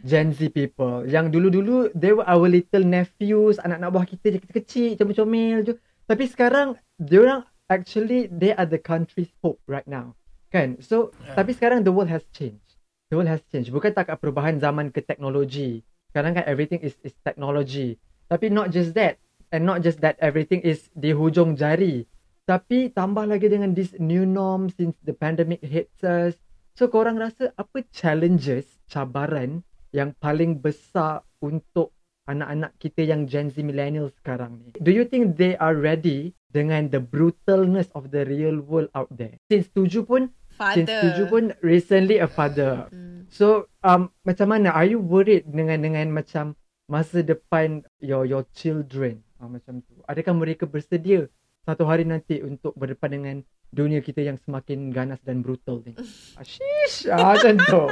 Gen Z people yang dulu-dulu they were our little nephews anak-anak buah kita je kecil-kecil comel-comel je tapi sekarang diorang actually they are the country's hope right now kan? So Yeah. tapi sekarang the world has changed. The world has changed. Bukan takat perubahan zaman ke teknologi. Sekarang kan everything is is technology. Tapi not just that. And not just that everything is di hujung jari. Tapi tambah lagi dengan this new norm since the pandemic hits us. So korang rasa apa challenges cabaran yang paling besar untuk anak-anak kita yang Gen Z millennials sekarang ni? Do you think they are ready dengan the brutalness of the real world out there. Since tuju pun since Father. tuju pun recently a father. Hmm. So um macam mana? Are you worried dengan dengan macam masa depan your your children? Uh, macam tu. Adakah mereka bersedia satu hari nanti untuk berdepan dengan dunia kita yang semakin ganas dan brutal ni? Ashish ah, macam tu.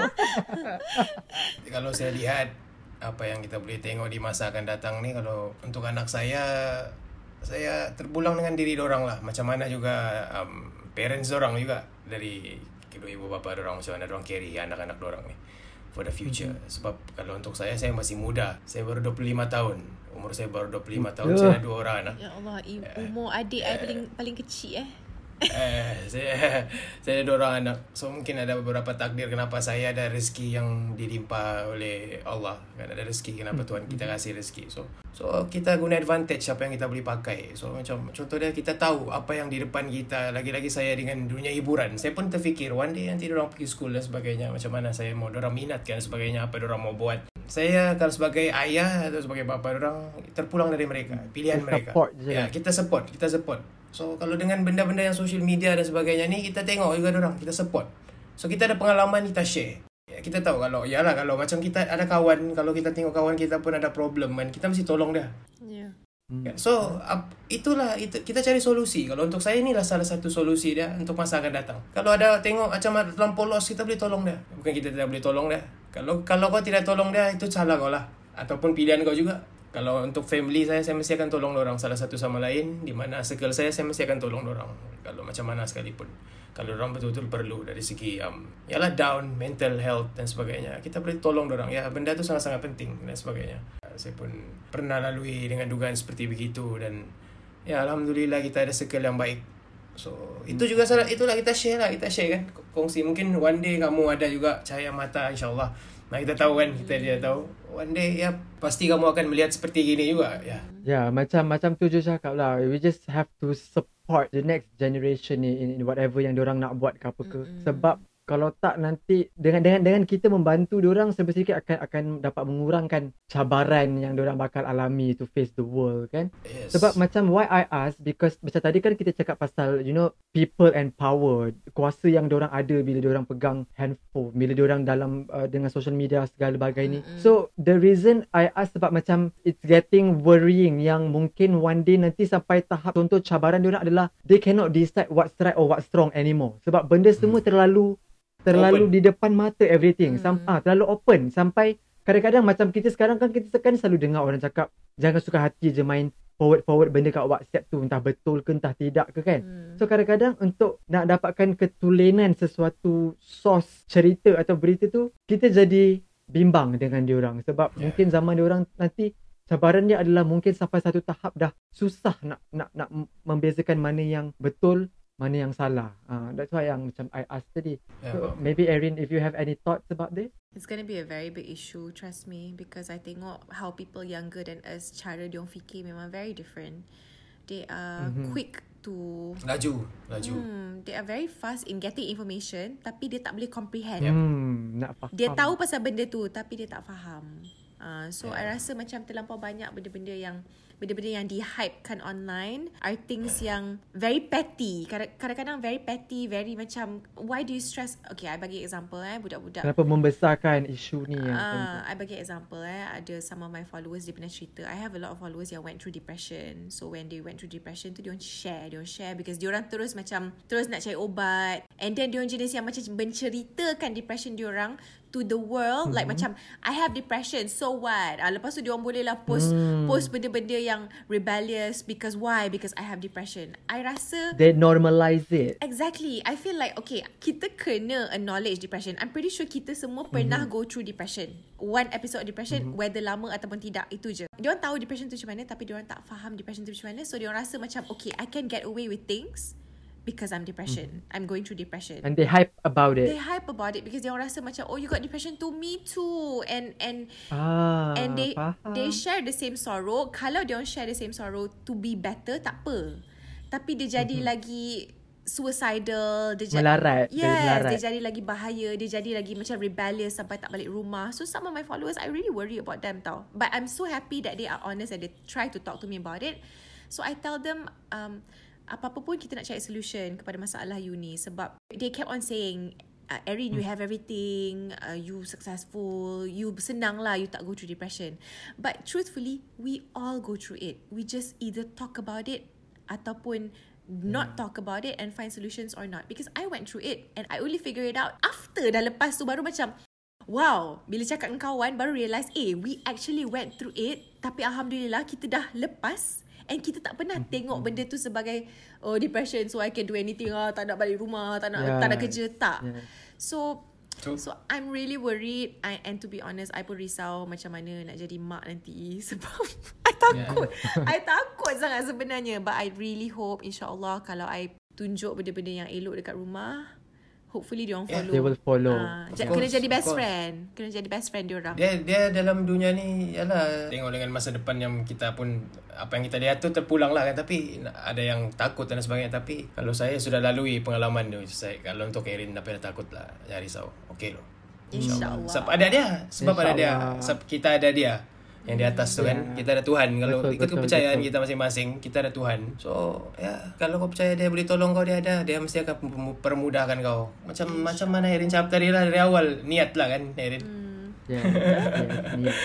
Kalau saya lihat apa yang kita boleh tengok di masa akan datang ni kalau untuk anak saya saya terpulang dengan diri orang lah. Macam mana juga um, parents orang juga dari kedua ibu bapa orang macam mana orang carry anak-anak orang ni for the future. Mm-hmm. sebab kalau untuk saya saya masih muda. Saya baru 25 tahun. Umur saya baru 25 tahun. Ya. saya ada dua orang anak. Ya Allah, i- umur adik I paling paling kecil eh. Eh, saya saya ada dua orang anak. So mungkin ada beberapa takdir kenapa saya ada rezeki yang dilimpah oleh Allah. Kan ada rezeki kenapa Tuhan kita kasih rezeki. So so kita guna advantage apa yang kita boleh pakai. So macam contoh dia kita tahu apa yang di depan kita. Lagi-lagi saya dengan dunia hiburan. Saya pun terfikir one day nanti orang pergi dan sebagainya. Macam mana saya mau orang minat kan sebagainya apa orang mau buat. Saya kalau sebagai ayah atau sebagai bapa orang terpulang dari mereka. Pilihan Kita mereka. support je. Ya, kita support, kita support. So kalau dengan benda-benda yang social media dan sebagainya ni kita tengok juga orang, kita support. So kita ada pengalaman kita share. Ya, kita tahu kalau yalah kalau macam kita ada kawan, kalau kita tengok kawan kita pun ada problem kan, kita mesti tolong dia. Yeah. Hmm. So itulah itu, kita cari solusi. Kalau untuk saya inilah salah satu solusi dia untuk masa akan datang. Kalau ada tengok macam dalam polos kita boleh tolong dia. Bukan kita tidak boleh tolong dia. Kalau kalau kau tidak tolong dia itu salah kau lah. Ataupun pilihan kau juga. Kalau untuk family saya saya mesti akan tolong orang salah satu sama lain di mana circle saya saya mesti akan tolong orang. Kalau macam mana sekalipun. Kalau orang betul-betul perlu dari segi um, yalah down mental health dan sebagainya. Kita boleh tolong orang. Ya benda tu sangat-sangat penting dan sebagainya saya pun pernah lalui dengan dugaan seperti begitu dan ya alhamdulillah kita ada circle yang baik so itu juga salah itulah kita share lah kita share kan kongsi mungkin one day kamu ada juga cahaya mata insyaallah nah kita tahu kan kita dia tahu one day ya pasti kamu akan melihat seperti gini juga ya Ya, macam macam tu je cakap lah. We just have to support the next generation ni in, in whatever yang orang nak buat ke apa ke. Mm-mm. Sebab kalau tak nanti dengan dengan dengan kita membantu orang sedikit akan akan dapat mengurangkan cabaran yang orang bakal alami to face the world kan. yes Sebab macam why I ask because macam tadi kan kita cakap pasal you know people and power, kuasa yang orang ada bila orang pegang handphone, bila orang dalam uh, dengan social media segala bagai ni. So the reason I ask sebab macam it's getting worrying yang mungkin one day nanti sampai tahap contoh cabaran orang adalah they cannot decide what's right or what's wrong anymore. Sebab benda semua terlalu terlalu Open. di depan mata everything. Sam, Hmm. ah, terlalu open sampai kadang-kadang macam kita sekarang kan kita kan selalu dengar orang cakap jangan suka hati je main forward-forward benda kat WhatsApp tu entah betul ke entah tidak ke kan. Hmm. So kadang-kadang untuk nak dapatkan ketulenan sesuatu source cerita atau berita tu kita jadi bimbang dengan diorang sebab Yeah. mungkin zaman diorang nanti cabaran dia adalah mungkin sampai satu tahap dah susah nak nak nak membezakan mana yang betul mana yang salah. Ah that's why yang macam I ask tadi. ya, So, maybe Erin if you have any thoughts about this? It's gonna be a very big issue, trust me, because I tengok how people younger than us cara diorang fikir memang very different. They are Mhm. quick to laju laju hmm, they are very fast in getting information tapi dia tak boleh comprehend. Yep. Hmm, nak faham. Dia tahu pasal benda tu tapi dia tak faham. Uh, so Yeah. I rasa macam terlampau banyak benda-benda yang benda-benda yang di-hypekan online are things yang very petty. Kadang- Kadang-kadang very petty, very macam why do you stress? Okay, I bagi example eh budak-budak. Kenapa membesarkan isu ni yang? Ah, I bagi example eh ada some of my followers dia pernah cerita I have a lot of followers yang went through depression so when they went through depression tu dia orang share dia orang share because dia orang terus macam terus nak cari ubat and then dia orang jenis yang macam menceritakan depression dia orang to the world mm-hmm. like macam I have depression so what ah, lepas tu dia orang boleh lah post Hmm. post benda-benda yang rebellious because why because I have depression I rasa They normalize it. Exactly. I feel like okay, kita kena acknowledge depression. I'm pretty sure kita semua pernah Mhm. go through depression. One episode of depression, whether lama ataupun tidak, itu je. Diorang tahu depression tu macam mana tapi diorang tak faham depression tu macam mana. So diorang rasa macam okay, I can get away with things because I'm depression. I'm going through depression. And they hype about They it. hype about it because diorang rasa macam oh you got depression too, me too. And and Ah, and they faham. they share the same sorrow. Kalau dia orang share the same sorrow to be better tak apa. Tapi dia jadi Mhm. lagi suicidal, dia jadi Melarat, Yes, melarat. dia jadi lagi bahaya, dia jadi lagi macam rebellious sampai tak balik rumah. So some of my followers I really worry about them tau. But I'm so happy that they are honest and they try to talk to me about it. So I tell them um apa-apa pun kita nak cari solution kepada masalah you ni. Sebab they kept on saying uh, Erin you have everything uh, you successful you senang lah you tak go through depression. But truthfully we all go through it. We just either talk about it ataupun not talk about it and find solutions or not. Because I went through it and I only figure it out after dah lepas tu baru macam Wow, bila cakap dengan kawan baru realise eh we actually went through it tapi alhamdulillah kita dah lepas and kita tak pernah tengok benda tu sebagai oh depression so I can do anything ah tak nak balik rumah, tak nak Yeah. tak nak kerja tak. Yeah. So Betul. So I'm really worried I, and to be honest I pun risau macam mana nak jadi mak nanti sebab I takut I takut sangat sebenarnya but I really hope insyaAllah kalau I tunjuk benda-benda yang elok dekat rumah hopefully dia orang Yeah, follow. they will follow. Of ja- course, kena jadi best friend. Kena jadi best friend dia orang. dia dia dalam dunia ni yalah tengok dengan masa depan yang kita pun apa yang kita lihat tu terpulang lah kan. Tapi ada yang takut dan sebagainya. Tapi kalau saya sudah lalui pengalaman tu saya kalau untuk Erin tak payah takut lah? Jangan risau. Okey loh. InsyaAllah. sebab ada dia. Sebab ada dia. Sebab kita ada dia yang di atas tu kan Yeah. kita ada Tuhan kalau Betul, ikut betul, kepercayaan betul. kita masing-masing kita ada Tuhan so ya kalau kau percaya dia boleh tolong kau dia ada dia mesti akan permudahkan kau macam macam mana Erin cakap tadi lah dari awal niat lah kan Erin Yeah, yes, yes.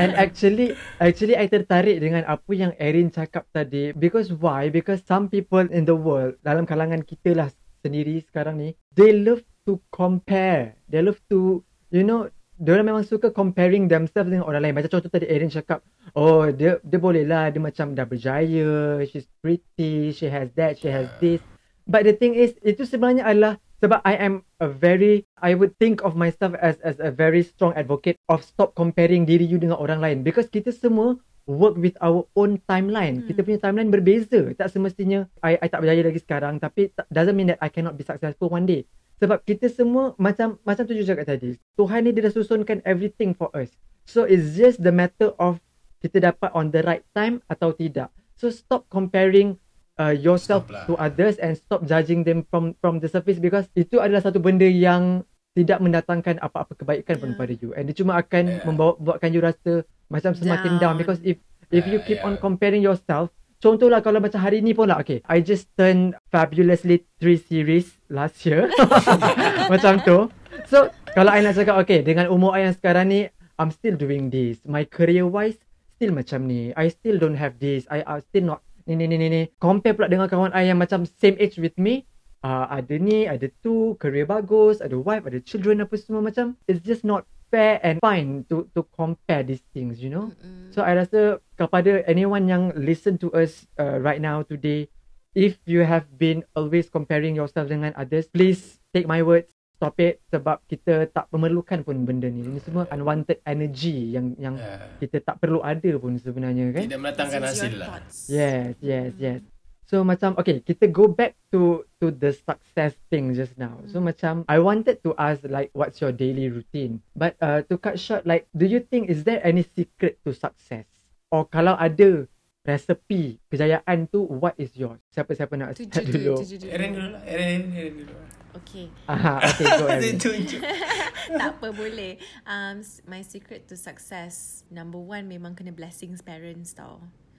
And actually, actually, I tertarik dengan apa yang Erin cakap tadi. Because why? Because some people in the world, dalam kalangan kita lah sendiri sekarang ni, they love to compare. They love to, you know, dia memang suka comparing themselves dengan orang lain. Macam contoh tadi Erin cakap, oh dia dia boleh lah, dia macam dah berjaya, she's pretty, she has that, she has this. But the thing is, itu sebenarnya adalah sebab I am a very, I would think of myself as as a very strong advocate of stop comparing diri you dengan orang lain. Because kita semua work with our own timeline. Kita punya timeline berbeza. Tak semestinya I, I tak berjaya lagi sekarang. Tapi tak- doesn't mean that I cannot be successful one day. Sebab kita semua macam macam tu juga tadi. Tuhan ni dia dah susunkan everything for us. So it's just the matter of kita dapat on the right time atau tidak. So stop comparing uh, yourself Stop lah. to others and stop judging them from from the surface because itu adalah satu benda yang tidak mendatangkan apa-apa kebaikan pun Yeah. pada you and dia cuma akan Yeah. membawa buatkan you rasa macam semakin down, Down. because if if you Yeah, keep yeah. on comparing yourself Contohlah kalau macam hari ni pun lah Okay. I just turned Fabulously 3 series Last year. Macam tu. So Kalau I nak cakap Okay dengan umur I yang sekarang ni I'm still doing this. My career wise Still macam ni. I still don't have this. I are still not Ni ni ni ni ni. Compare pula dengan kawan I yang macam Same age with me. Uh, Ada ni Ada tu Career bagus Ada wife Ada children apa semua macam. It's just not fair and fine to to compare these things you know Mm-mm. So I rasa kepada anyone yang listen to us uh, right now today, if you have been always comparing yourself dengan others, please take my words, stop it sebab kita tak memerlukan pun benda ni. Ini semua unwanted energy yang yang Ya. kita tak perlu ada pun sebenarnya kan. tidak mendatangkan hasil lah. Yes, yes, yes. So macam okay, kita go back to to the success thing just now. So macam I wanted to ask like what's your daily routine? But uh, to cut short like do you think is there any secret to success? Or kalau ada resepi kejayaan tu what is yours? Siapa-siapa nak Tujuh start dulu? tujuh dulu. Erin dulu lah Erin Erin dulu Okay. Aha, okay go. Tunjuk. tak apa boleh. Um, my secret to success number one memang kena blessings parents tau.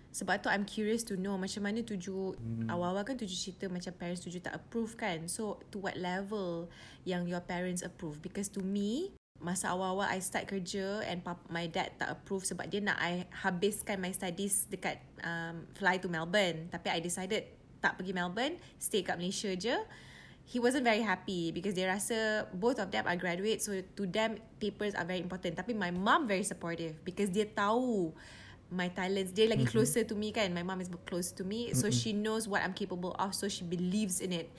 Sebab tu I'm curious to know macam mana tuju hmm. awal-awal kan tuju cerita macam parents tuju tak approve kan. So to what level yang your parents approve? Because to me masa awal-awal I start kerja and pap, my dad tak approve sebab dia nak I habiskan my studies dekat um, fly to Melbourne. Tapi I decided tak pergi Melbourne, stay kat Malaysia je he wasn't very happy because dia rasa both of them are graduate so to them papers are very important tapi my mom very supportive because dia tahu my talents. Dia lagi mm-hmm. closer to me kan. My mom is close to me. So she knows what I'm capable of. So she believes in it.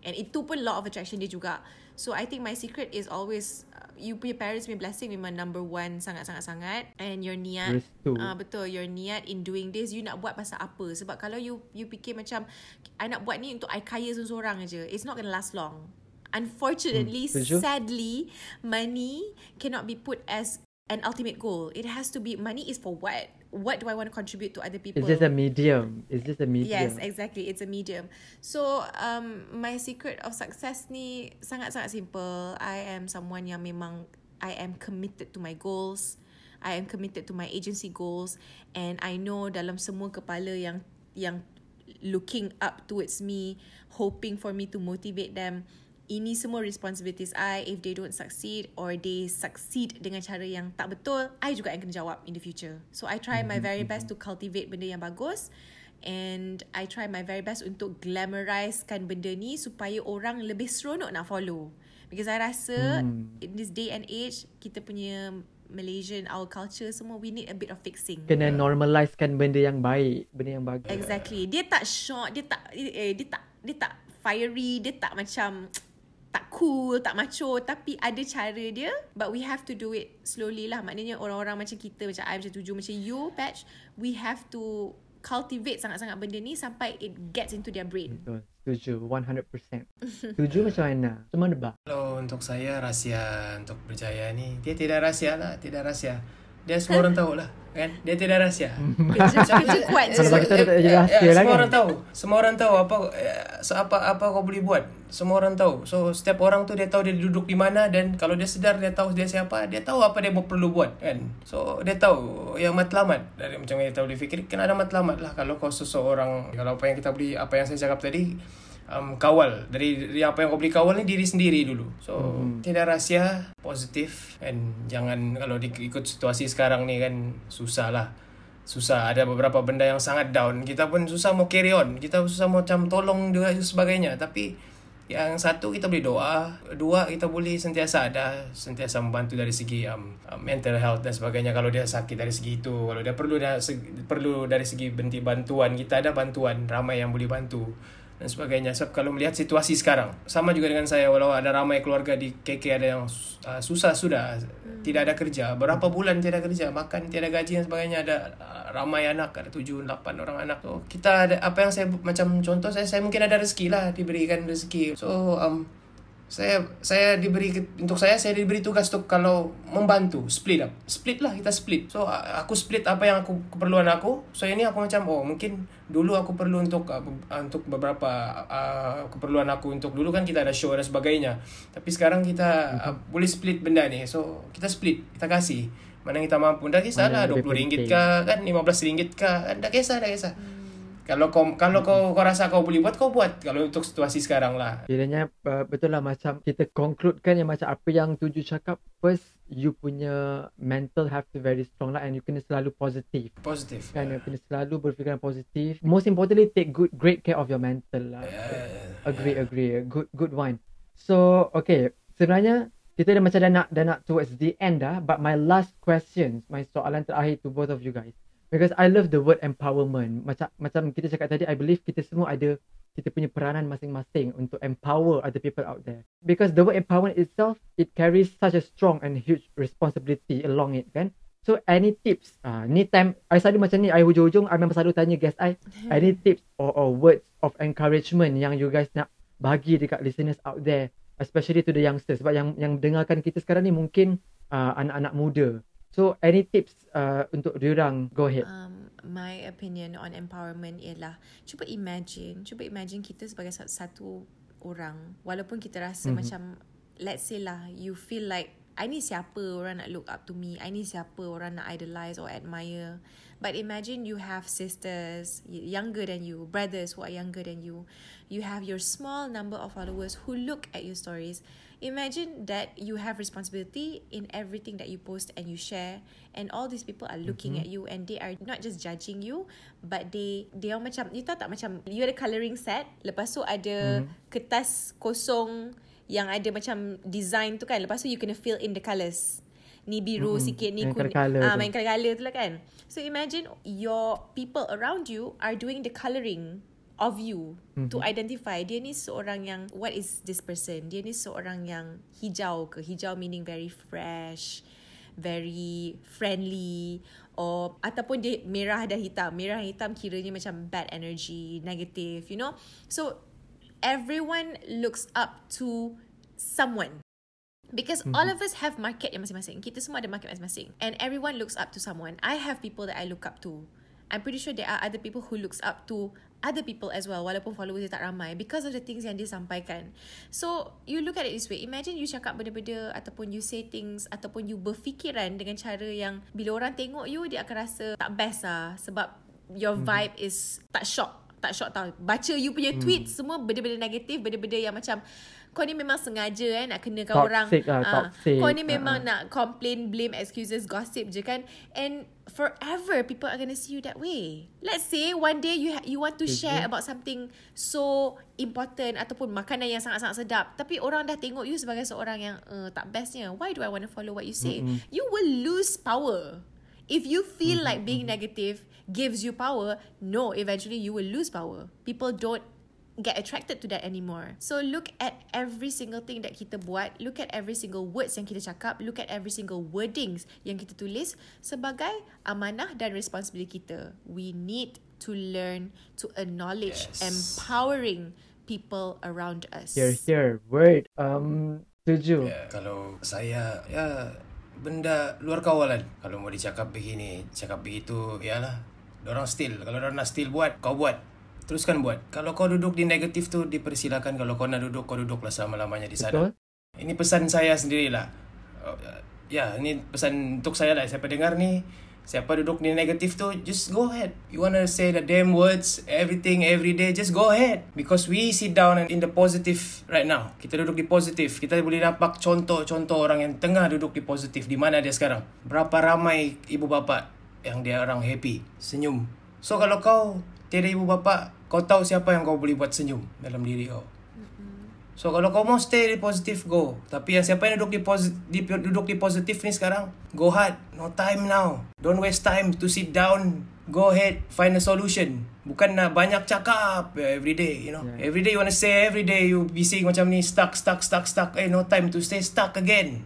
And itu pun law of attraction dia juga. So I think my secret is always uh, you punya parents punya blessing memang number one sangat-sangat-sangat. And your niat. Ah betul your niat in doing this you nak buat pasal apa? Sebab kalau you you fikir macam I nak buat ni untuk I kaya seorang-seorang aja it's not gonna last long. Unfortunately Hmm, setuju. sadly money cannot be put as an ultimate goal. It has to be money is for what what do I want to contribute to other people It's just a medium. It's just a medium. Yes, exactly. It's a medium. So, um, my secret of success ni sangat-sangat simple. I am someone yang memang I am committed to my goals. I am committed to my agency goals and I know dalam semua kepala yang yang looking up towards me, hoping for me to motivate them. Ini semua responsibilities I if they don't succeed or they succeed dengan cara yang tak betul, I juga yang kena jawab in the future. So I try my very best to cultivate benda yang bagus and I try my very best untuk glamorizekan benda ni supaya orang lebih seronok nak follow. Because I rasa Hmm. in this day and age kita punya Malaysian our culture semua we need a bit of fixing. Kena normalizekan benda yang baik, benda yang bagus. Exactly. Dia tak short, dia tak eh, dia tak dia tak fiery, dia tak macam tak cool, tak macho tapi ada cara dia but we have to do it slowly lah. Maknanya orang-orang macam kita macam I macam tuju macam you patch we have to cultivate sangat-sangat benda ni sampai it gets into their brain. Betul. Setuju 100%. Setuju macam mana? Macam mana bah? Kalau untuk saya rahsia untuk berjaya ni dia tidak rahsia lah, tidak rahsia. Dia semua orang tahu lah. Kan? Dia tidak rahsia. Kerja, kerja kuat je. Tak jadi rahsia ya, lah semua kan. orang tahu. Semua orang tahu apa eh, so apa apa kau boleh buat. Semua orang tahu. So setiap orang tu dia tahu dia duduk di mana dan kalau dia sedar dia tahu dia siapa, dia tahu apa dia perlu buat kan. So dia tahu yang matlamat dari macam yang kita boleh fikir kena ada matlamat lah kalau kau seseorang kalau apa yang kita boleh apa yang saya cakap tadi um, kawal dari, dari apa yang kau boleh kawal ni diri sendiri dulu. So hmm. tidak rahsia, positif and jangan kalau diikut situasi sekarang ni kan susah lah. Susah ada beberapa benda yang sangat down. Kita pun susah mau carry on. Kita susah mau macam tolong dan sebagainya. Tapi yang satu kita boleh doa, dua kita boleh sentiasa ada, sentiasa membantu dari segi um, um, mental health dan sebagainya. Kalau dia sakit dari segi itu, kalau dia perlu dia perlu dari segi bentuk bantuan, kita ada bantuan ramai yang boleh bantu dan sebagainya. Sebab kalau melihat situasi sekarang, sama juga dengan saya walau ada ramai keluarga di KK ada yang uh, susah sudah, hmm. tidak ada kerja, berapa bulan tidak kerja, makan tiada gaji dan sebagainya, ada uh, ramai anak, ada tujuh, lapan orang anak. So, kita ada apa yang saya macam contoh saya saya mungkin ada rezeki lah diberikan rezeki. So um saya saya diberi untuk saya saya diberi tugas untuk kalau membantu split up split lah kita split. So aku split apa yang aku keperluan aku. So ini aku macam oh mungkin dulu aku perlu untuk uh, untuk beberapa uh, keperluan aku untuk dulu kan kita ada show dan sebagainya. Tapi sekarang kita uh, boleh split benda ni. So kita split kita kasih. Mana kita mampu. Dah kisah lah 20 ringgit kah kan? 15 ringgit kah kan? Dah kisah dah kisah. Hmm. Kalau kau kalau kau kau rasa kau boleh buat kau buat kalau untuk situasi sekarang lah. Kiranya uh, betul lah macam kita concludekan yang macam apa yang tuju cakap first you punya mental have to very strong lah and you kena selalu positif. Positif. Kan yeah. you kena selalu berfikiran positif. Most importantly take good great care of your mental lah. Yeah. Agree agree. Good good one. So okay sebenarnya kita dah macam dah nak dah nak towards the end dah but my last question my soalan terakhir to both of you guys Because I love the word empowerment. Macam macam kita cakap tadi, I believe kita semua ada kita punya peranan masing-masing untuk empower other people out there. Because the word empowerment itself, it carries such a strong and huge responsibility along it, kan? So any tips? Ah, uh, ni time I selalu macam ni, I hujung-hujung I memang selalu tanya guest I, any tips or, or words of encouragement yang you guys nak bagi dekat listeners out there, especially to the youngsters. Sebab yang yang dengarkan kita sekarang ni mungkin uh, anak-anak muda. So any tips uh, untuk diorang? Go ahead. Um, my opinion on empowerment ialah cuba imagine, cuba imagine kita sebagai satu orang walaupun kita rasa mm-hmm. macam let's say lah you feel like I ni siapa orang nak look up to me, I ni siapa orang nak idolize or admire. But imagine you have sisters younger than you, brothers who are younger than you. You have your small number of followers who look at your stories imagine that you have responsibility in everything that you post and you share and all these people are looking mm-hmm. at you and they are not just judging you but they they are macam you tahu tak macam you ada colouring set lepas tu ada mm-hmm. kertas kosong yang ada macam design tu kan lepas tu you kena fill in the colours ni biru mm-hmm. sikit ni kuning ah main colour tu lah kan so imagine your people around you are doing the colouring of you mm-hmm. to identify dia ni seorang yang what is this person dia ni seorang yang hijau ke hijau meaning very fresh very friendly or ataupun dia merah dan hitam merah dan hitam kiranya macam bad energy negative you know so everyone looks up to someone Because mm-hmm. all of us have market yang masing-masing. Kita semua ada market masing-masing. And everyone looks up to someone. I have people that I look up to. I'm pretty sure there are other people who looks up to other people as well walaupun followers dia tak ramai because of the things yang dia sampaikan. So, you look at it this way. Imagine you cakap benda-benda ataupun you say things ataupun you berfikiran dengan cara yang bila orang tengok you dia akan rasa tak best lah sebab your hmm. vibe mm-hmm. is tak shock. Tak shock tau. Baca you punya mm. tweet semua benda-benda negatif, benda-benda yang macam kau ni memang sengaja eh nak kenakan toxic orang. Lah, uh, toxic. Kau ni memang uh. nak complain, blame, excuses, gossip je kan. And forever people are going to see you that way. Let's say one day you ha- you want to share about something so important ataupun makanan yang sangat-sangat sedap. Tapi orang dah tengok you sebagai seorang yang uh, tak bestnya. Why do I want to follow what you say? Mm-hmm. You will lose power. If you feel mm-hmm. like being negative gives you power, no, eventually you will lose power. People don't get attracted to that anymore. So look at every single thing that kita buat, look at every single words yang kita cakap, look at every single wordings yang kita tulis sebagai amanah dan responsibility kita. We need to learn to acknowledge yes. empowering people around us. Here, here, word. Um, setuju. Yeah, kalau saya, ya, benda luar kawalan. Kalau mau dicakap begini, cakap begitu, yalah. Orang still. Kalau orang nak still buat, kau buat. Teruskan buat. Kalau kau duduk di negatif tu, dipersilakan. Kalau kau nak duduk, kau duduklah selama-lamanya di sana. Betul. Ini pesan saya sendirilah. Uh, ya, ini pesan untuk saya lah. Siapa dengar ni, siapa duduk di negatif tu, just go ahead. You wanna say the damn words, everything, every day, just go ahead. Because we sit down and in the positive right now. Kita duduk di positif. Kita boleh nampak contoh-contoh orang yang tengah duduk di positif. Di mana dia sekarang? Berapa ramai ibu bapa yang dia orang happy, senyum. So kalau kau tiada ibu bapa, kau tahu siapa yang kau boleh buat senyum dalam diri kau. So kalau kau mau stay di positif go. Tapi yang siapa yang duduk di, posi- di duduk di positif ni sekarang, go hard. No time now. Don't waste time to sit down. Go ahead, find a solution. Bukan nak banyak cakap every day, you know. Yeah. Every day you want to say every day you busy macam ni stuck stuck stuck stuck. Eh no time to stay stuck again.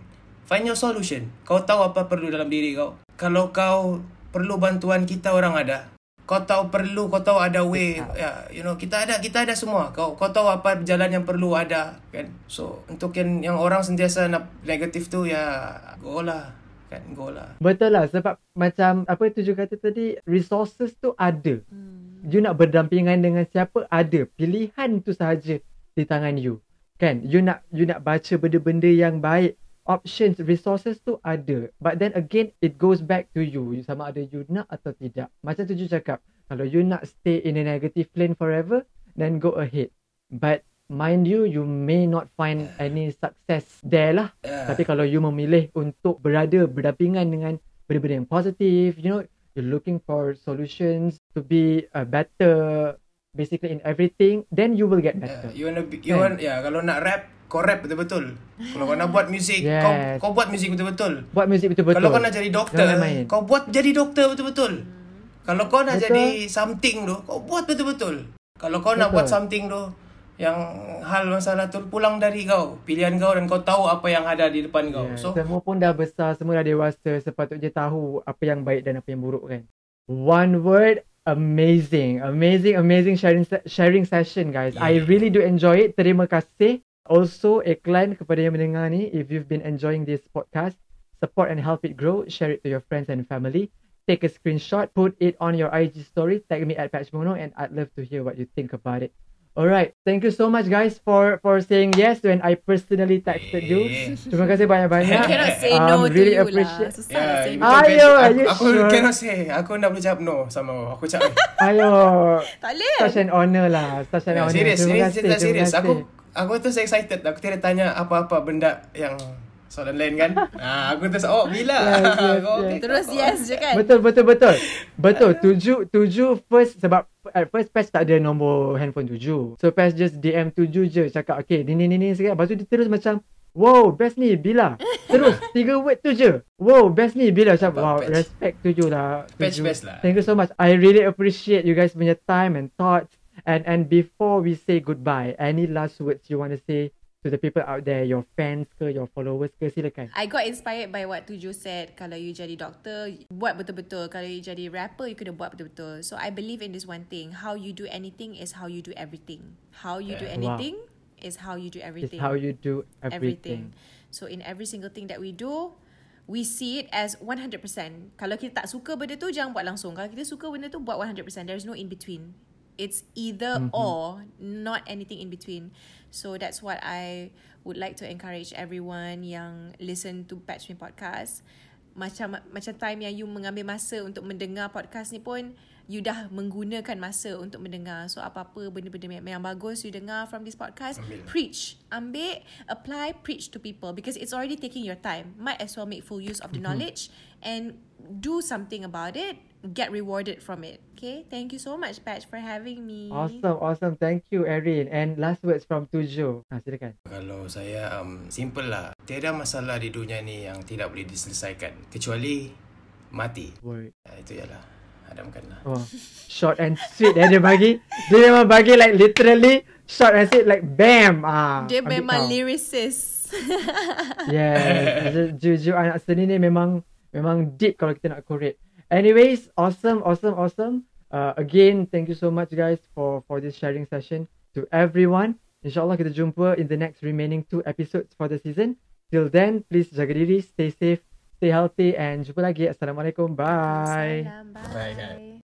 Find your solution. Kau tahu apa perlu dalam diri kau. Kalau kau perlu bantuan kita orang ada. Kau tahu perlu, kau tahu ada way. Ya, you know, kita ada kita ada semua. Kau kau tahu apa jalan yang perlu ada, kan? So, untuk yang yang orang sentiasa nak negatif tu ya go lah. Kan, go lah. Betul lah sebab macam apa tuju kata tadi resources tu ada. Hmm. You nak berdampingan dengan siapa ada. Pilihan tu sahaja di tangan you. Kan? You nak you nak baca benda-benda yang baik. Options, resources tu ada. But then again, it goes back to you. You Sama ada you nak atau tidak. Macam tuju cakap. Kalau you nak stay in a negative lane forever, then go ahead. But mind you, you may not find any success there lah. Yeah. Tapi kalau you memilih untuk berada berdampingan dengan benda-benda yang positif, you know, you're looking for solutions to be uh, better basically in everything, then you will get Yeah, better. you wanna be, you Kan? want ya kalau nak rap, kau rap betul-betul. Kalau kau nak buat music, Yes. kau kau buat music betul-betul. Buat muzik betul-betul. Kalau kau nak jadi doktor, kau buat jadi doktor betul-betul. Kalau kau nak Betul. jadi something tu, kau buat betul-betul. Kalau kau nak Betul. buat something tu, yang hal masalah tu pulang dari kau. Pilihan kau dan kau tahu apa yang ada di depan kau. Yeah, So, semua pun dah besar, semua dah dewasa, sepatutnya tahu apa yang baik dan apa yang buruk kan. One word, amazing. Amazing, amazing sharing sharing session guys. I Yeah. really do enjoy it. Terima kasih. Also, iklan kepada yang mendengar ni, if you've been enjoying this podcast, support and help it grow, share it to your friends and family. Take a screenshot, put it on your IG story, tag me at Patchmono and I'd love to hear what you think about it. Alright, thank you so much guys for for saying yes when I personally texted you. Yeah. Terima kasih banyak-banyak. I cannot say Um, no to really you lah. appreciate- Susah nak say no. Ayo, are aku, you aku sure? cannot say. Aku nak boleh cakap no sama aku cakap. Ayo, Tak boleh. such an honor lah. Such an Ya, honor. serius, Terima ini kasih, cerita terima serius. kasih. Aku aku tu saya excited. Aku tidak tanya apa-apa benda yang soalan lain kan. ah, aku tu oh bila. Yes, yes, Oh, yes. Terus yes je kan? Betul, betul, betul. Betul, tuju, tuju first sebab at first Pes tak ada nombor handphone tuju. So Pes just DM tuju je cakap okay ni ni ni ni sikit. Lepas tu dia terus macam Wow, best ni bila? Terus tiga word tu je. Wow, best ni bila? Macam wow, Patch. respect tuju lah. Patch best lah. Thank you so much. I really appreciate you guys punya time and thoughts. And and before we say goodbye, any last words you want to say to the people out there, your fans ke, your followers ke, silakan. I got inspired by what Tuju said. Kalau you jadi doktor, buat betul-betul. Kalau you jadi rapper, you kena buat betul-betul. So I believe in this one thing. How you do anything is how you do everything. How you do anything is how you do It's everything. how you do everything. everything. So in every single thing that we do, we see it as 100%. Kalau kita tak suka benda tu, jangan buat langsung. Kalau kita suka benda tu, buat 100%. There's no in between. It's either Mm-hmm. or, not anything in between. So that's what I would like to encourage everyone yang listen to Patch Me Podcast. Macam macam time yang you mengambil masa untuk mendengar podcast ni pun, you dah menggunakan masa untuk mendengar. So apa-apa benda-benda yang, yang bagus you dengar from this podcast, Ambil. preach. Ambil, apply, preach to people because it's already taking your time. Might as well make full use of the Mm-hmm. knowledge and do something about it. Get rewarded from it. Okay? Thank you so much, Patch, for having me. Awesome, awesome. Thank you, Erin. And last words from Tujo. Ha, silakan. Kalau saya um, simple lah. Tiada masalah di dunia ni yang tidak boleh diselesaikan kecuali mati. Word. Ya, itu ialah. Hadamkanlah. Oh, short and sweet eh dia bagi. Dia memang bagi like literally short and sweet like bam. Ah, Dia memang lyricist. Yes. Juju anak seni ni memang memang deep kalau kita nak korek. Anyways, awesome, awesome, awesome. Uh, again, thank you so much guys for for this sharing session to everyone. InsyaAllah kita jumpa in the next remaining two episodes for the season. Till then, please jaga diri, stay safe, stay healthy and jumpa lagi. Assalamualaikum. Bye. Salam. Bye, guys.